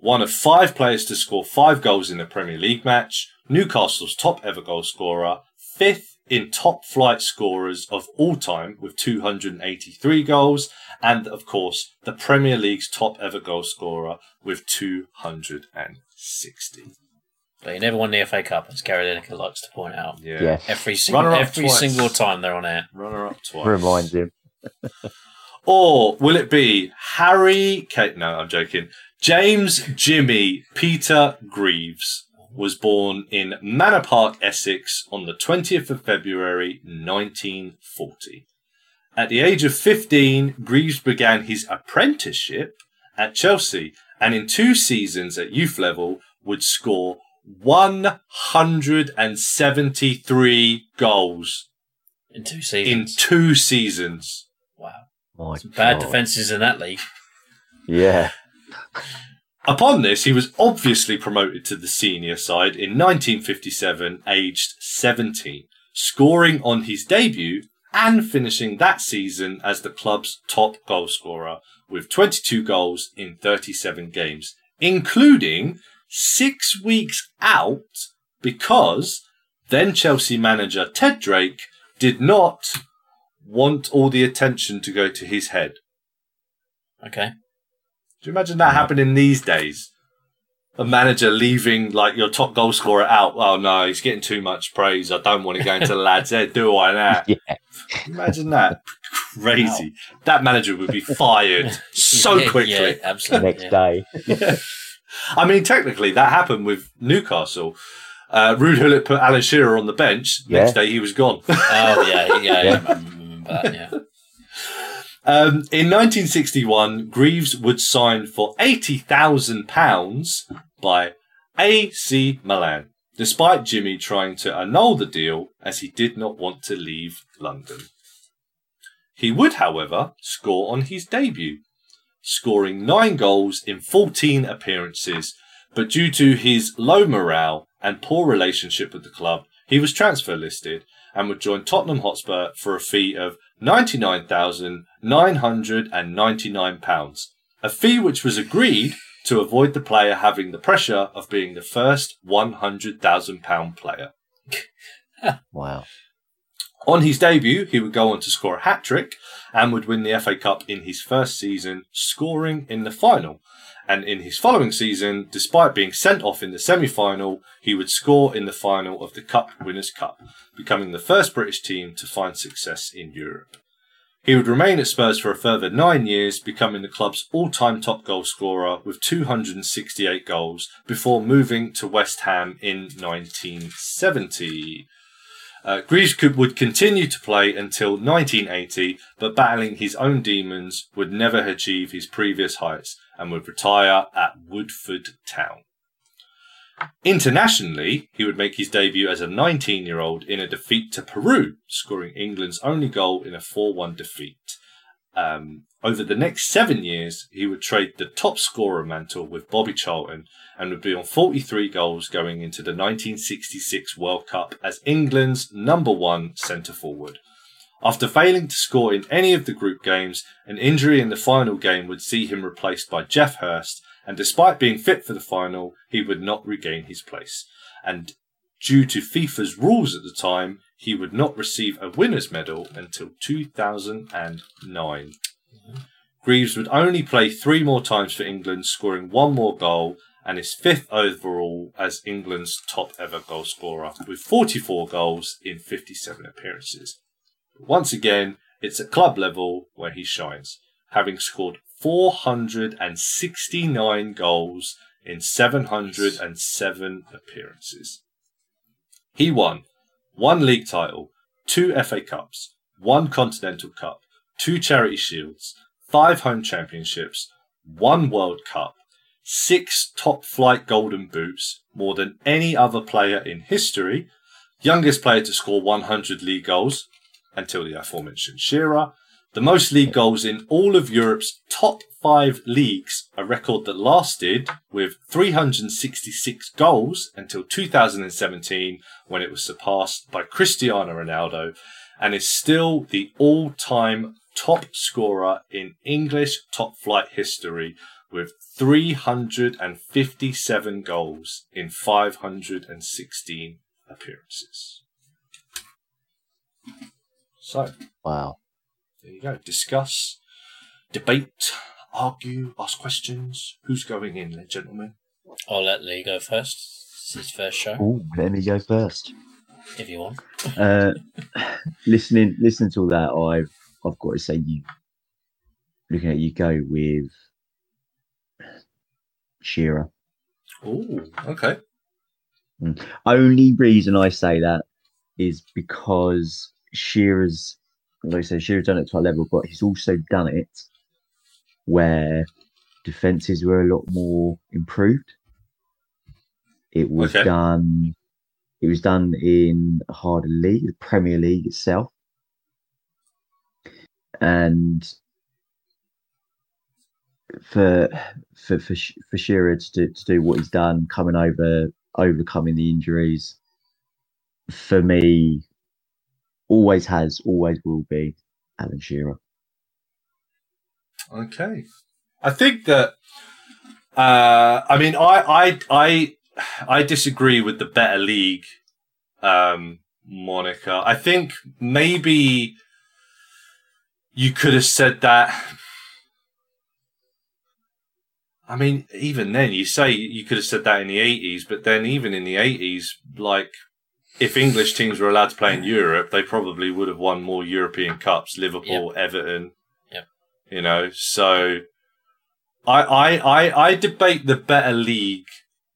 One of five players to score five goals in a Premier League match, Newcastle's top ever goal scorer, fifth in top flight scorers of all time with 283 goals, and of course, the Premier League's top ever goal scorer with 260. But he never won the FA Cup, as Gary Lineker likes to point out. Yeah. Yeah. Every single every twice. single time they're on air. Runner up twice. Reminds him. Or will it be Harry Kane? No, I'm joking. James Jimmy Peter Greaves was born in Manor Park, Essex on the 20th of February 1940. At the age of 15, Greaves began his apprenticeship at Chelsea and in two seasons at youth level would score 173 goals In two seasons? in seasons. two seasons. wow. My Some bad God. defences in that league. Yeah. Upon this, he was obviously promoted to the senior side in 1957, aged 17, scoring on his debut and finishing that season as the club's top goalscorer with 22 goals in 37 games, including six weeks out because then Chelsea manager Ted Drake did not want all the attention to go to his head. Okay. Do you imagine that happening these days? A manager leaving like your top goal scorer out. Oh no, he's getting too much praise. I don't want to go into the lad's head, do I? Now, Yeah. imagine that. Crazy. That manager would be fired so Yeah, quickly. Yeah, The absolutely. next yeah. day. I mean, technically, that happened with Newcastle. Uh, Ruud Gullit put Alan Shearer on the bench. Next day, he was gone. Oh, yeah, yeah, yeah. Yeah. I remember that, yeah. Um, in 1961, Greaves would sign for £80,000 by AC Milan, despite Jimmy trying to annul the deal as he did not want to leave London. He would, however, score on his debut, scoring nine goals in 14 appearances, but due to his low morale and poor relationship with the club, he was transfer listed and would join Tottenham Hotspur for a fee of £99,999, a fee which was agreed to avoid the player having the pressure of being the first £100,000 player. Wow. On his debut, he would go on to score a hat trick and would win the FA Cup in his first season, scoring in the final. And in his following season, despite being sent off in the semi final, he would score in the final of the Cup Winners' Cup, becoming the first British team to find success in Europe. He would remain at Spurs for a further nine years, becoming the club's all time top goal scorer with 268 goals before moving to West Ham in 1970. Uh, Greaves would continue to play until 1980, but battling his own demons would never achieve his previous heights and would retire at Woodford Town. Internationally, he would make his debut as a 19 year old in a defeat to Peru, scoring England's only goal in a 4 1 defeat. Um, over the next seven years, he would trade the top scorer mantle with Bobby Charlton and would be on 43 goals going into the 1966 World Cup as England's number one centre forward. After failing to score in any of the group games, an injury in the final game would see him replaced by Geoff Hurst, and despite being fit for the final, he would not regain his place. And due to FIFA's rules at the time, he would not receive a winner's medal until 2009. Greaves would only play three more times for England, scoring one more goal and his fifth overall as England's top ever goal scorer, with 44 goals in 57 appearances. Once again, it's at club level where he shines, having scored 469 goals in 707 appearances. He won one league title, two FA Cups, one Continental Cup, two Charity Shields, five home championships, one World Cup, six top flight golden boots, more than any other player in history, youngest player to score 100 league goals until the aforementioned Shearer, the most league goals in all of Europe's top five leagues, a record that lasted with 366 goals until 2017 when it was surpassed by Cristiano Ronaldo and is still the all-time top scorer in English top flight history with 357 goals in 516 appearances. So Wow. there you go. Discuss, debate, argue, ask questions. Who's going in, gentlemen? I'll let Lee go first. It's his first show, Oh, let me go first. if you want. Uh, listening, listening to all that, I've I've got to say you. Looking at you go with Shearer. Oh, okay. Only reason I say that is because Shearer's, like I said, Shearer's done it to a level, but he's also done it where defenses were a lot more improved. It was Okay. done. It was done in a harder league, the Premier League itself, and for for for for Shearer to do, to do what he's done, coming over, overcoming the injuries, for me, always has, always will be Alan Shearer. Okay. I think that. Uh, I mean, I, I, I, I disagree with the better league, um, moniker. I think maybe you could have said that. I mean, even then, you say you could have said that in the 80s, but then even in the 80s, like, if English teams were allowed to play in Europe, they probably would have won more European Cups. Liverpool, Everton. Yep. You know, so I, I, I, I debate the better league,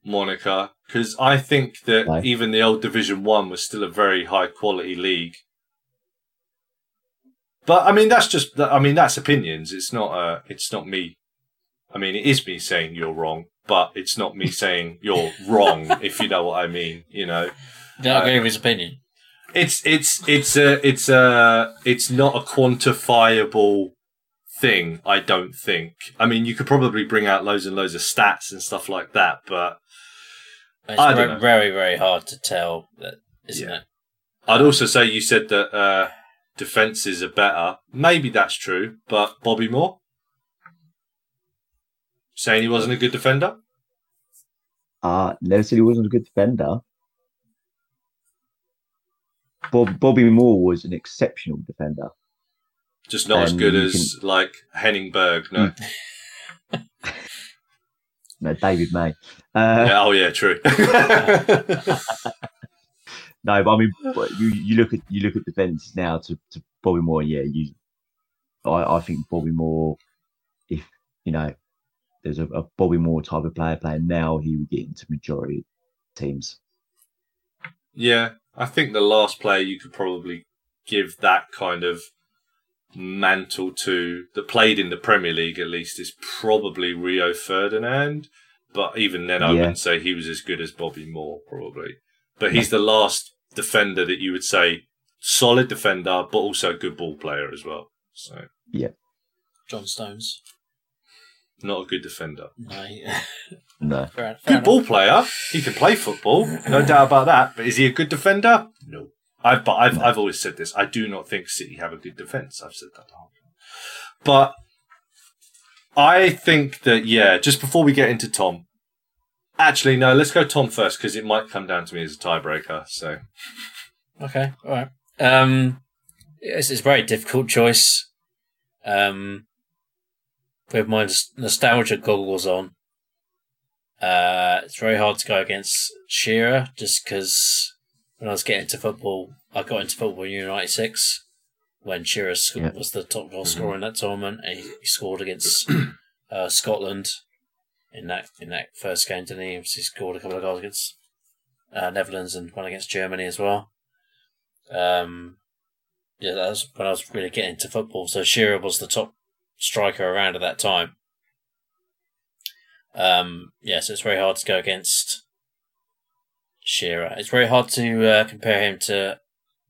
moniker, because I think that Right. even the old Division One was still a very high quality league. But I mean, that's just, I mean, that's opinions. It's not, uh, it's not me. I mean, it is me saying you're wrong, but it's not me saying you're wrong, if you know what I mean, you know Don't Uh, with his opinion. it's it's it's a it's a it's not a quantifiable thing i don't think i mean you could probably bring out loads and loads of stats and stuff like that but It's I don't very, very, very hard to tell, that, isn't Yeah. it? i'd also say you said that uh defenses are better maybe that's true but bobby moore saying he wasn't a good defender Uh, never said he wasn't a good defender. Bob, Bobby Moore was an exceptional defender. just not as good as like henning berg no No, David May. Uh, yeah, oh yeah true No, but I mean, but you you look at you look at defenses now to, to Bobby Moore. Yeah, you. I, I think Bobby Moore, if you know, there's a, a Bobby Moore type of player playing now, he would get into majority teams. Yeah, I think the last player you could probably give that kind of mantle to that played in the Premier League at least is probably Rio Ferdinand. But even then, I Yeah. wouldn't say he was as good as Bobby Moore, probably. But he's the last defender that you would say solid defender, but also a good ball player as well. So yeah, John Stones. Not a good defender. No, No, fair, fair Good enough. ball player. He can play football, no doubt about that. But is he a good defender? No. I've, but I've, I've always said this. I do not think City have a good defence. I've said that. the whole. But I think that yeah. Just before we get into Tom, actually no. Let's go Tom first because it might come down to me as a tiebreaker. So Okay, all right. Um, it's, it's a very difficult choice. Um, with my nos- nostalgia goggles on, uh, it's very hard to go against Shearer just because when I was getting into football, I got into football in '96 when Shearer Yeah. was the top goal scorer in that tournament, and he, he scored against uh, Scotland in that in that first game. Didn't he? He scored a couple of goals against uh, Netherlands and one against Germany as well. Um, yeah, that was when I was really getting into football. So Shearer was the top striker around at that time. Um, yeah, so it's very hard to go against Shearer. It's very hard to uh, compare him to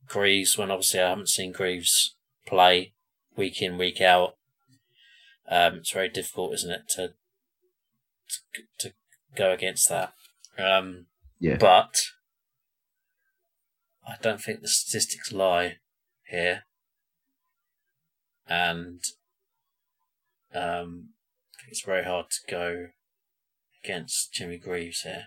Greaves when obviously I haven't seen Greaves play week in week out. Um, it's very difficult, isn't it, to to, to go against that. Um, Yeah. But I don't think the statistics lie here, and um, it's very hard to go against Jimmy Greaves here.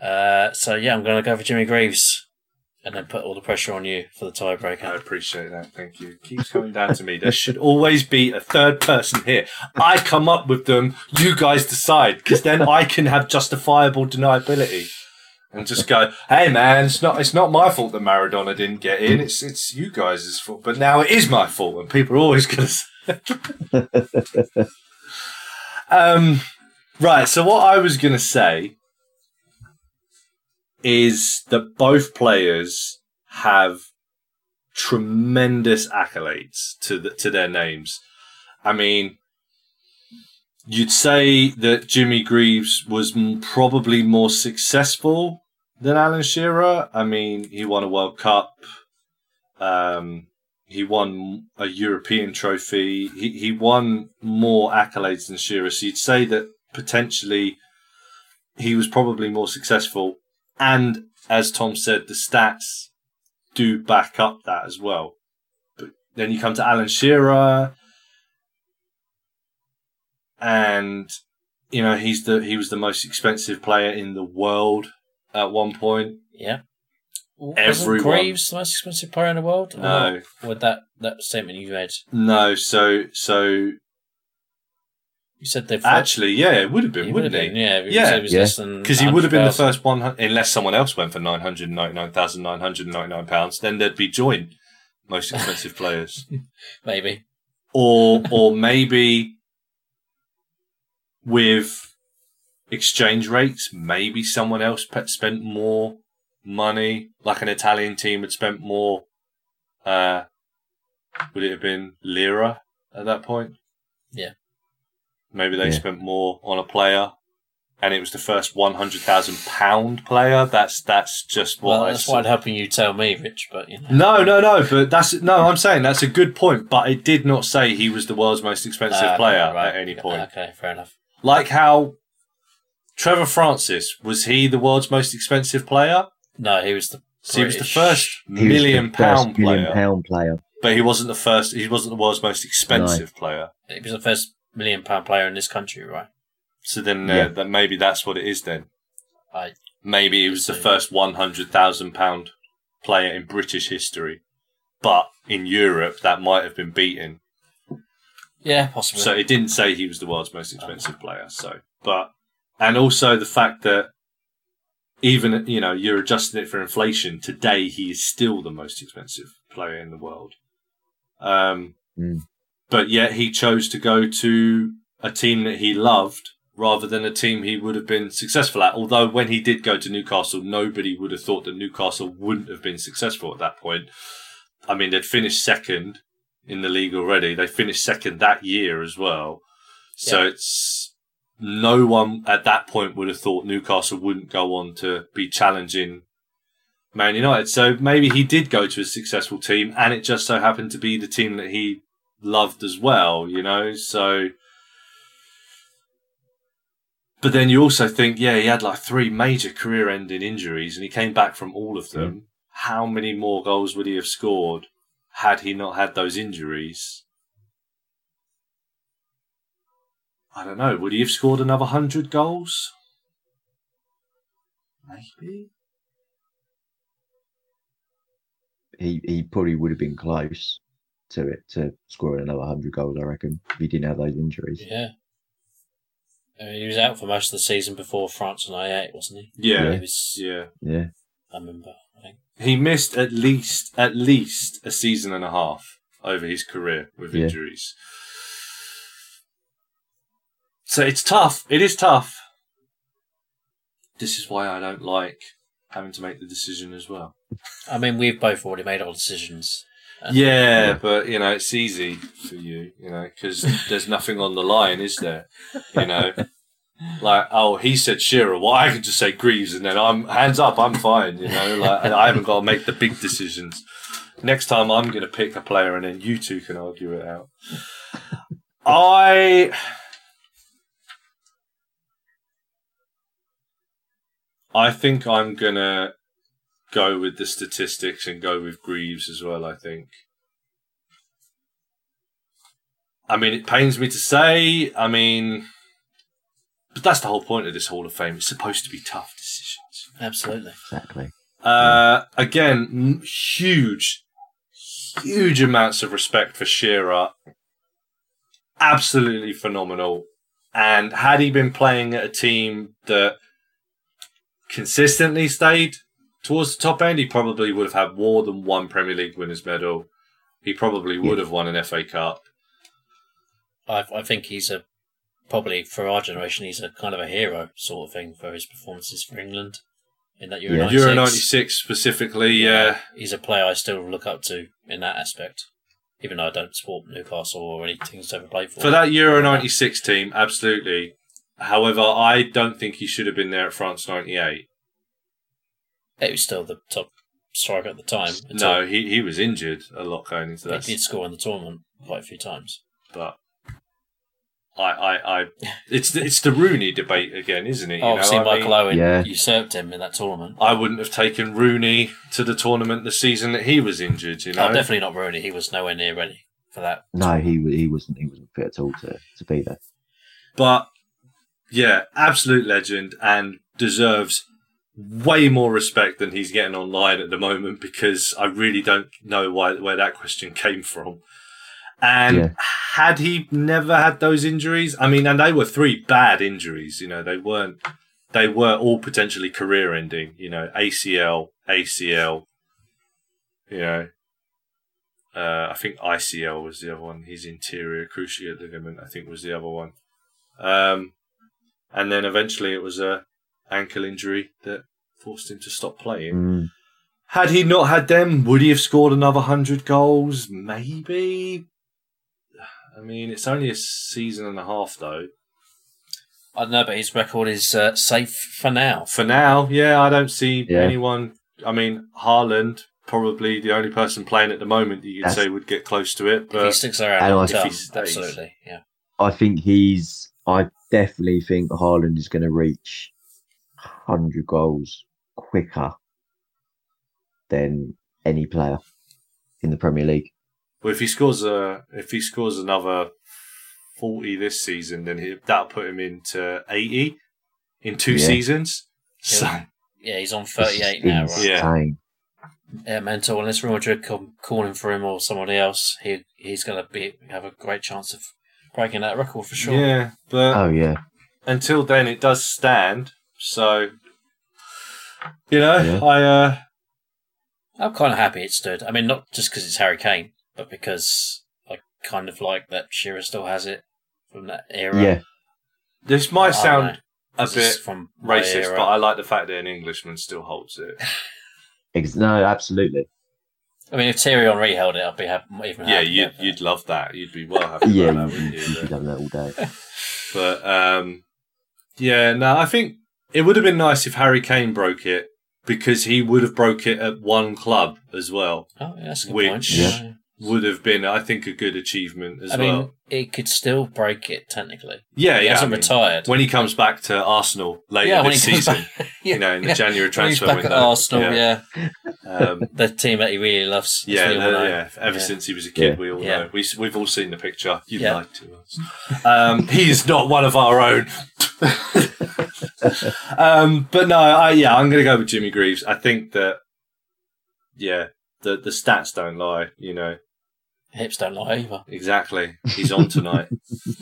Uh, so yeah, I'm going to go for Jimmy Greaves. and then put all the pressure on you for the tiebreaker. I appreciate that. Thank you. Keeps coming down to me. There should always be a third person here. I come up with them. You guys decide, because then I can have justifiable deniability and just go, "Hey, man, it's not it's not my fault that Maradona didn't get in. It's it's you guys' fault. But now it is my fault, and people are always going to." um, right. So what I was going to say is that both players have tremendous accolades to the, to their names. I mean, you'd say that Jimmy Greaves was probably more successful than Alan Shearer. I mean, he won a World Cup. Um, he won a European trophy. He he won more accolades than Shearer. So you'd say that potentially he was probably more successful. And as Tom said, the stats do back up that as well. But then you come to Alan Shearer, and you know he's the he was the most expensive player in the world at one point. Yeah. Wasn't Everyone. Greaves the most expensive player in the world? No. With that, that statement you made, No, so so you said they've actually, yeah, it would have been, he wouldn't would have it? been, yeah, Yeah. it was Yeah. less than Because he would have been the first one, unless someone else went for nine hundred ninety nine thousand nine hundred ninety nine pounds. Then they'd be joint most expensive players, maybe. or or maybe with exchange rates, maybe someone else pe- spent more money, like an Italian team had spent more. Uh, would it have been lira at that point? Yeah. Maybe they Yeah. spent more on a player, and it was the first one hundred thousand pound player. That's that's just what Well, I that's saw. why I'm helping you tell me, Rich. But you know, No, no, no. But that's no. I'm saying that's a good point. But it did not say he was the world's most expensive Ah, player right. at any point. Okay, fair enough. Like how Trevor Francis was he the world's most expensive player? No, he was the. So he was the first He million the first pound million player, pound player. but he wasn't the first. He wasn't the world's most expensive player. He was the first million pound player in this country, right? So then, uh, Yeah. then maybe that's what it is. Then I maybe he was the first one hundred thousand pound player in British history, but in Europe that might have been beaten. Yeah, possibly. So it didn't say he was the world's most expensive player. So, but and also the fact that even you know you're adjusting it for inflation today, he is still the most expensive player in the world. Um, Mm. but yet he chose to go to a team that he loved rather than a team he would have been successful at. Although when he did go to Newcastle, nobody would have thought that Newcastle wouldn't have been successful at that point. I mean, they'd finished second in the league already. They finished second that year as well. So Yeah. it's no one at that point would have thought Newcastle wouldn't go on to be challenging Man United. So maybe he did go to a successful team and it just so happened to be the team that he loved as well, you know? So but then you also think, yeah, he had like three major career ending injuries and he came back from all of them. Mm. How many more goals would he have scored had he not had those injuries? I don't know. Would he have scored another 100 goals? Maybe. He he probably would have been close to it to scoring another hundred goals. I reckon if he didn't have those injuries. yeah. I mean, he was out for most of the season before France and I eight, wasn't he? Yeah. He was. Yeah. Yeah, I remember. I think. He missed at least at least a season and a half over his career with Yeah. injuries. So it's tough. It is tough. This is why I don't like having to make the decision as well. I mean, we've both already made our decisions. Uh, Yeah, but you know, it's easy for you, you know, because there's nothing on the line, is there? You know, like oh, he said Shearer. Well, I can just say Greaves, and then I'm hands up. I'm fine. You know, like I haven't got to make the big decisions. Next time, I'm going to pick a player, and then you two can argue it out. I. I think I'm gonna go with the statistics and go with Greaves as well, I think. I mean, it pains me to say, I mean, but that's the whole point of this Hall of Fame. It's supposed to be tough decisions. Absolutely. exactly. Uh, again, huge, huge amounts of respect for Shearer. Absolutely phenomenal. And had he been playing at a team that consistently stayed towards the top end, he probably would have had more than one Premier League winners medal. He probably would have won an FA Cup. I, I think he's a probably for our generation, he's a kind of a hero sort of thing for his performances for England. In that Euro Yeah. 96, Euro 96 specifically, yeah. he's a player I still look up to in that aspect. Even though I don't support Newcastle or any teams ever played for. For that Euro 96 team, absolutely. However, I don't think he should have been there at France 98. It was still the top striker at the time. No, he, he was injured a lot going into that. he did score in the tournament quite a few times. But I, I, I, it's the, it's the Rooney debate again, isn't it? You oh, Obviously, know, I, Michael mean, Owen Yeah. usurped him in that tournament. I wouldn't have taken Rooney to the tournament the season that he was injured. You oh, know, Oh, definitely not Rooney. He was nowhere near ready for that. No, he he wasn't he wasn't fit at all to, to be there. but yeah, absolute legend and deserves way more respect than he's getting online at the moment because I really don't know why where that question came from. And Yeah. had he never had those injuries, I mean, and they were three bad injuries. You know, they weren't. They were all potentially career-ending. You know, ACL, ACL. You know, uh, I think ICL was the other one. His interior cruciate ligament, I think, was the other one. Um, and then eventually it was a ankle injury that forced him to stop playing. Mm. Had he not had them, would he have scored another hundred goals? Maybe. I mean, it's only a season and a half though. I don't know, but his record is uh, safe for now. For now, yeah, I don't see Yeah. anyone. I mean, Haaland probably the only person playing at the moment that you'd That's- say would get close to it. But if he sticks around And long I- term, If he stays. absolutely, yeah. I think he's. I definitely think Haaland is going to reach hundred goals quicker than any player in the Premier League. Well, if he scores a, if he scores another forty this season, then he, that'll put him into eighty in two Yeah. seasons. So Yeah. Yeah, he's on 38 now, right? Yeah. Yeah, mental. Unless Real Madrid come calling for him or somebody else, he he's going to be have a great chance of breaking that record for sure. yeah, but Oh yeah, until then, it does stand. So you know, Yeah. I uh, I'm kind of happy it stood. I mean, not just because it's Harry Kane, but because I kind of like that Shearer still has it from that era. yeah. this might don't sound a bit from racist, but I like the fact that an Englishman still holds it. Ex- no, absolutely. I mean, if Thierry Henry held it, I'd be happy, even Yeah, you'd but- you'd love that. You'd be well happy Yeah, about that, you, wouldn't you, you? you have that all day. But um, yeah, no, I think it would have been nice if Harry Kane broke it because he would have broke it at one club as well. Oh, yeah, that's a good Which- point. Yeah. Would have been, I think, a good achievement as I well. mean, it could still break it technically. yeah, He yeah. Hasn't mean, retired. when he comes back to Arsenal later yeah, this season, back, you know, in the yeah. January When he's transfer back window. at Arsenal, yeah, Um, the team that he really loves. Yeah, the- yeah. Ever Yeah. since he was a kid, Yeah. we all Yeah. know. We, we've all seen the picture. You Yeah. lied to us. Um, he is not one of our own. um, but no, I, yeah, I'm going to go with Jimmy Greaves. I think that, yeah, the, the stats don't lie, you know. Hips don't lie either. Exactly. He's on tonight.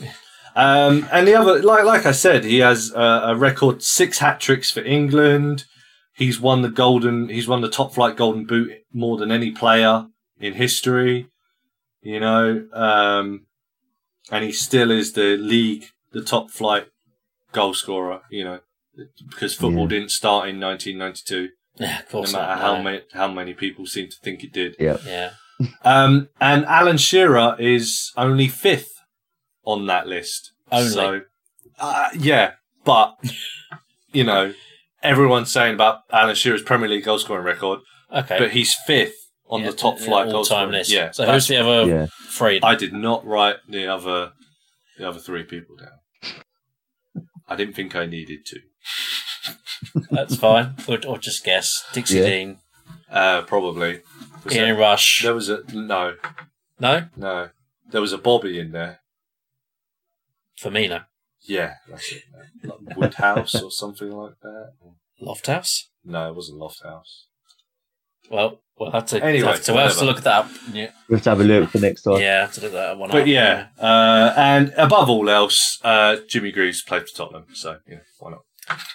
um, and the other, like like I said, he has uh, a record six hat tricks for England. He's won the golden. He's won the top flight golden boot more than any player in history. You know, um, and he still is the league, the top flight goal scorer. You know, because football Yeah. didn't start in 1992, Yeah, of course. no matter not. how no. many how many people seem to think it did. Yeah, Um, and Alan Shearer is only fifth on that list. Only? So, uh, yeah, but you know, everyone's saying about Alan Shearer's Premier League goal scoring record, okay. but he's fifth on Yeah, the top flight goal all-time scoring. list. Yeah, So who's the other Yeah, three? I did not write the other the other three people down. I didn't think I needed to. That's fine. Or, or just guess. Dixie Yeah. Dean, Uh, probably. Was Ian there, Rush. there was a no, No, no. There was a Bobby in there. Firmino, Yeah, that's it. Like Woodhouse or something like that. Lofthouse. No, it wasn't Lofthouse. Well, we'll have to. Anyway, Anyway, have to, we'll have to whatever. look that up. Yeah, We have to have a look for next time. yeah, to look that one up. But yeah, uh, and above all else, uh, Jimmy Greaves played for Tottenham, so you know, why not?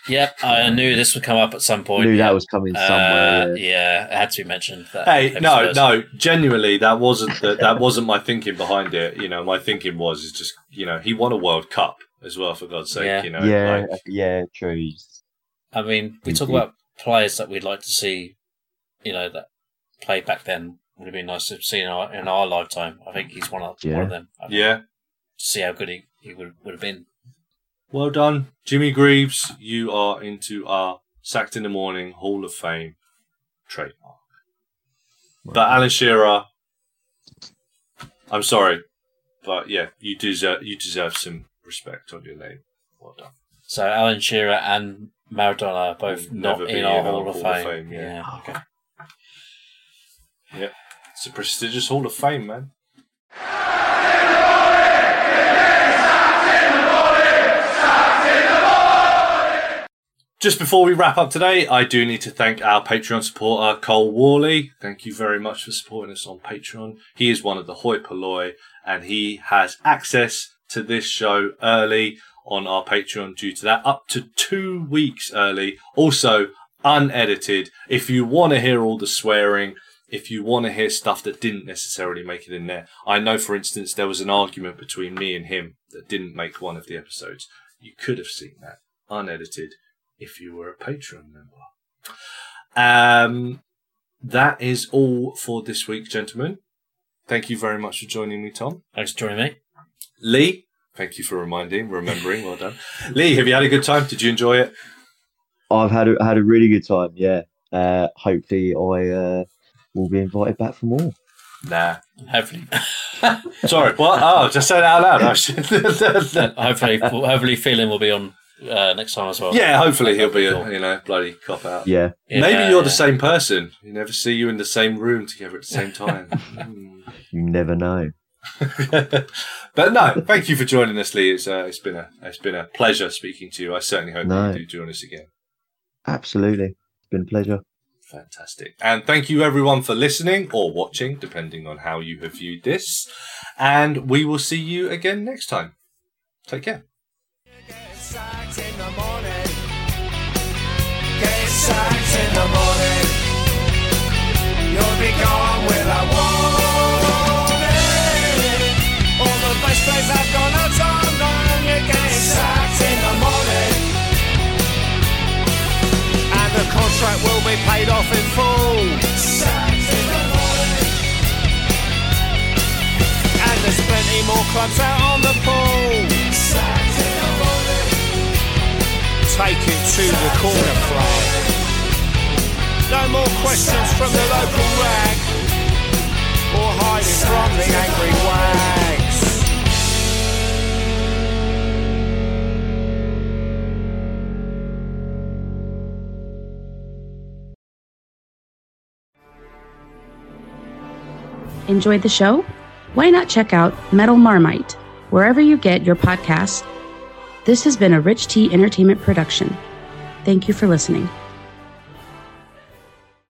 Yep, I knew this would come up at some point. Knew yeah. that was coming Uh, somewhere. yeah. yeah, it had to be mentioned. That Hey, no, episode. no, genuinely, that wasn't the, that wasn't my thinking behind it. You know, my thinking was is just you know he won a World Cup as well for God's sake. Yeah. You know, yeah, like, yeah, true. I mean, we talk about players that we'd like to see, you know, that played back then. Would have been nice to see in our, in our lifetime. I think he's one of one Yeah. of them. I yeah. see how good he, he would would have been. Well done, Jimmy Greaves. You are into our sacked in the morning Hall of Fame trademark. But Alan Shearer, I'm sorry, but yeah, you deserve you deserve some respect on your name. Well done. So Alan Shearer and Maradona are both Will not never in be our in our Hall of Hall of Fame. Fame, yeah. yeah. Okay. It's a prestigious Hall of Fame, man. Just before we wrap up today, I do need to thank our Patreon supporter, Cole Worley. Thank you very much for supporting us on Patreon. He is one of the hoi polloi and he has access to this show early on our Patreon due to that, up to two weeks early. Also, unedited. If you want to hear all the swearing, if you want to hear stuff that didn't necessarily make it in there. I know, for instance, there was an argument between me and him that didn't make one of the episodes. You could have seen that unedited if you were a Patreon member. Um, that is all for this week, gentlemen. Thank you very much for joining me, Tom. Thanks for joining me. Lee, thank you for reminding, remembering. Well done. Lee, have you had a good time? Did you enjoy it? I've had a, had a really good time. Yeah. Uh, hopefully, I uh, will be invited back for more. Nah. Hopefully, Sorry. What? Oh, just say it out loud. I should- hopefully, hopefully, feeling will be on uh, next time as well. yeah, hopefully he'll be a you know bloody cop out. Yeah. Yeah, Maybe you're the same person. You never see you in the same room together at the same time. Hmm. You never know. but no, thank you for joining us, Lee. It's uh, it's been a it's been a pleasure speaking to you. I certainly hope No. you do join us again. Absolutely. It's been a pleasure. Fantastic. And thank you everyone for listening or watching, depending on how you have viewed this. And we will see you again next time. Take care. In the morning. In the morning. You'll be gone warning. All the best have gone out on in the morning. And the contract will be paid off in full. In the morning. And there's plenty more clubs out on the pool. Take it to the corner flag. No more questions from the local rag. Or hiding from the angry wags. Enjoyed the show? Why not check out Metal Marmite wherever you get your podcasts? This has been a Rich T Entertainment production. Thank you for listening.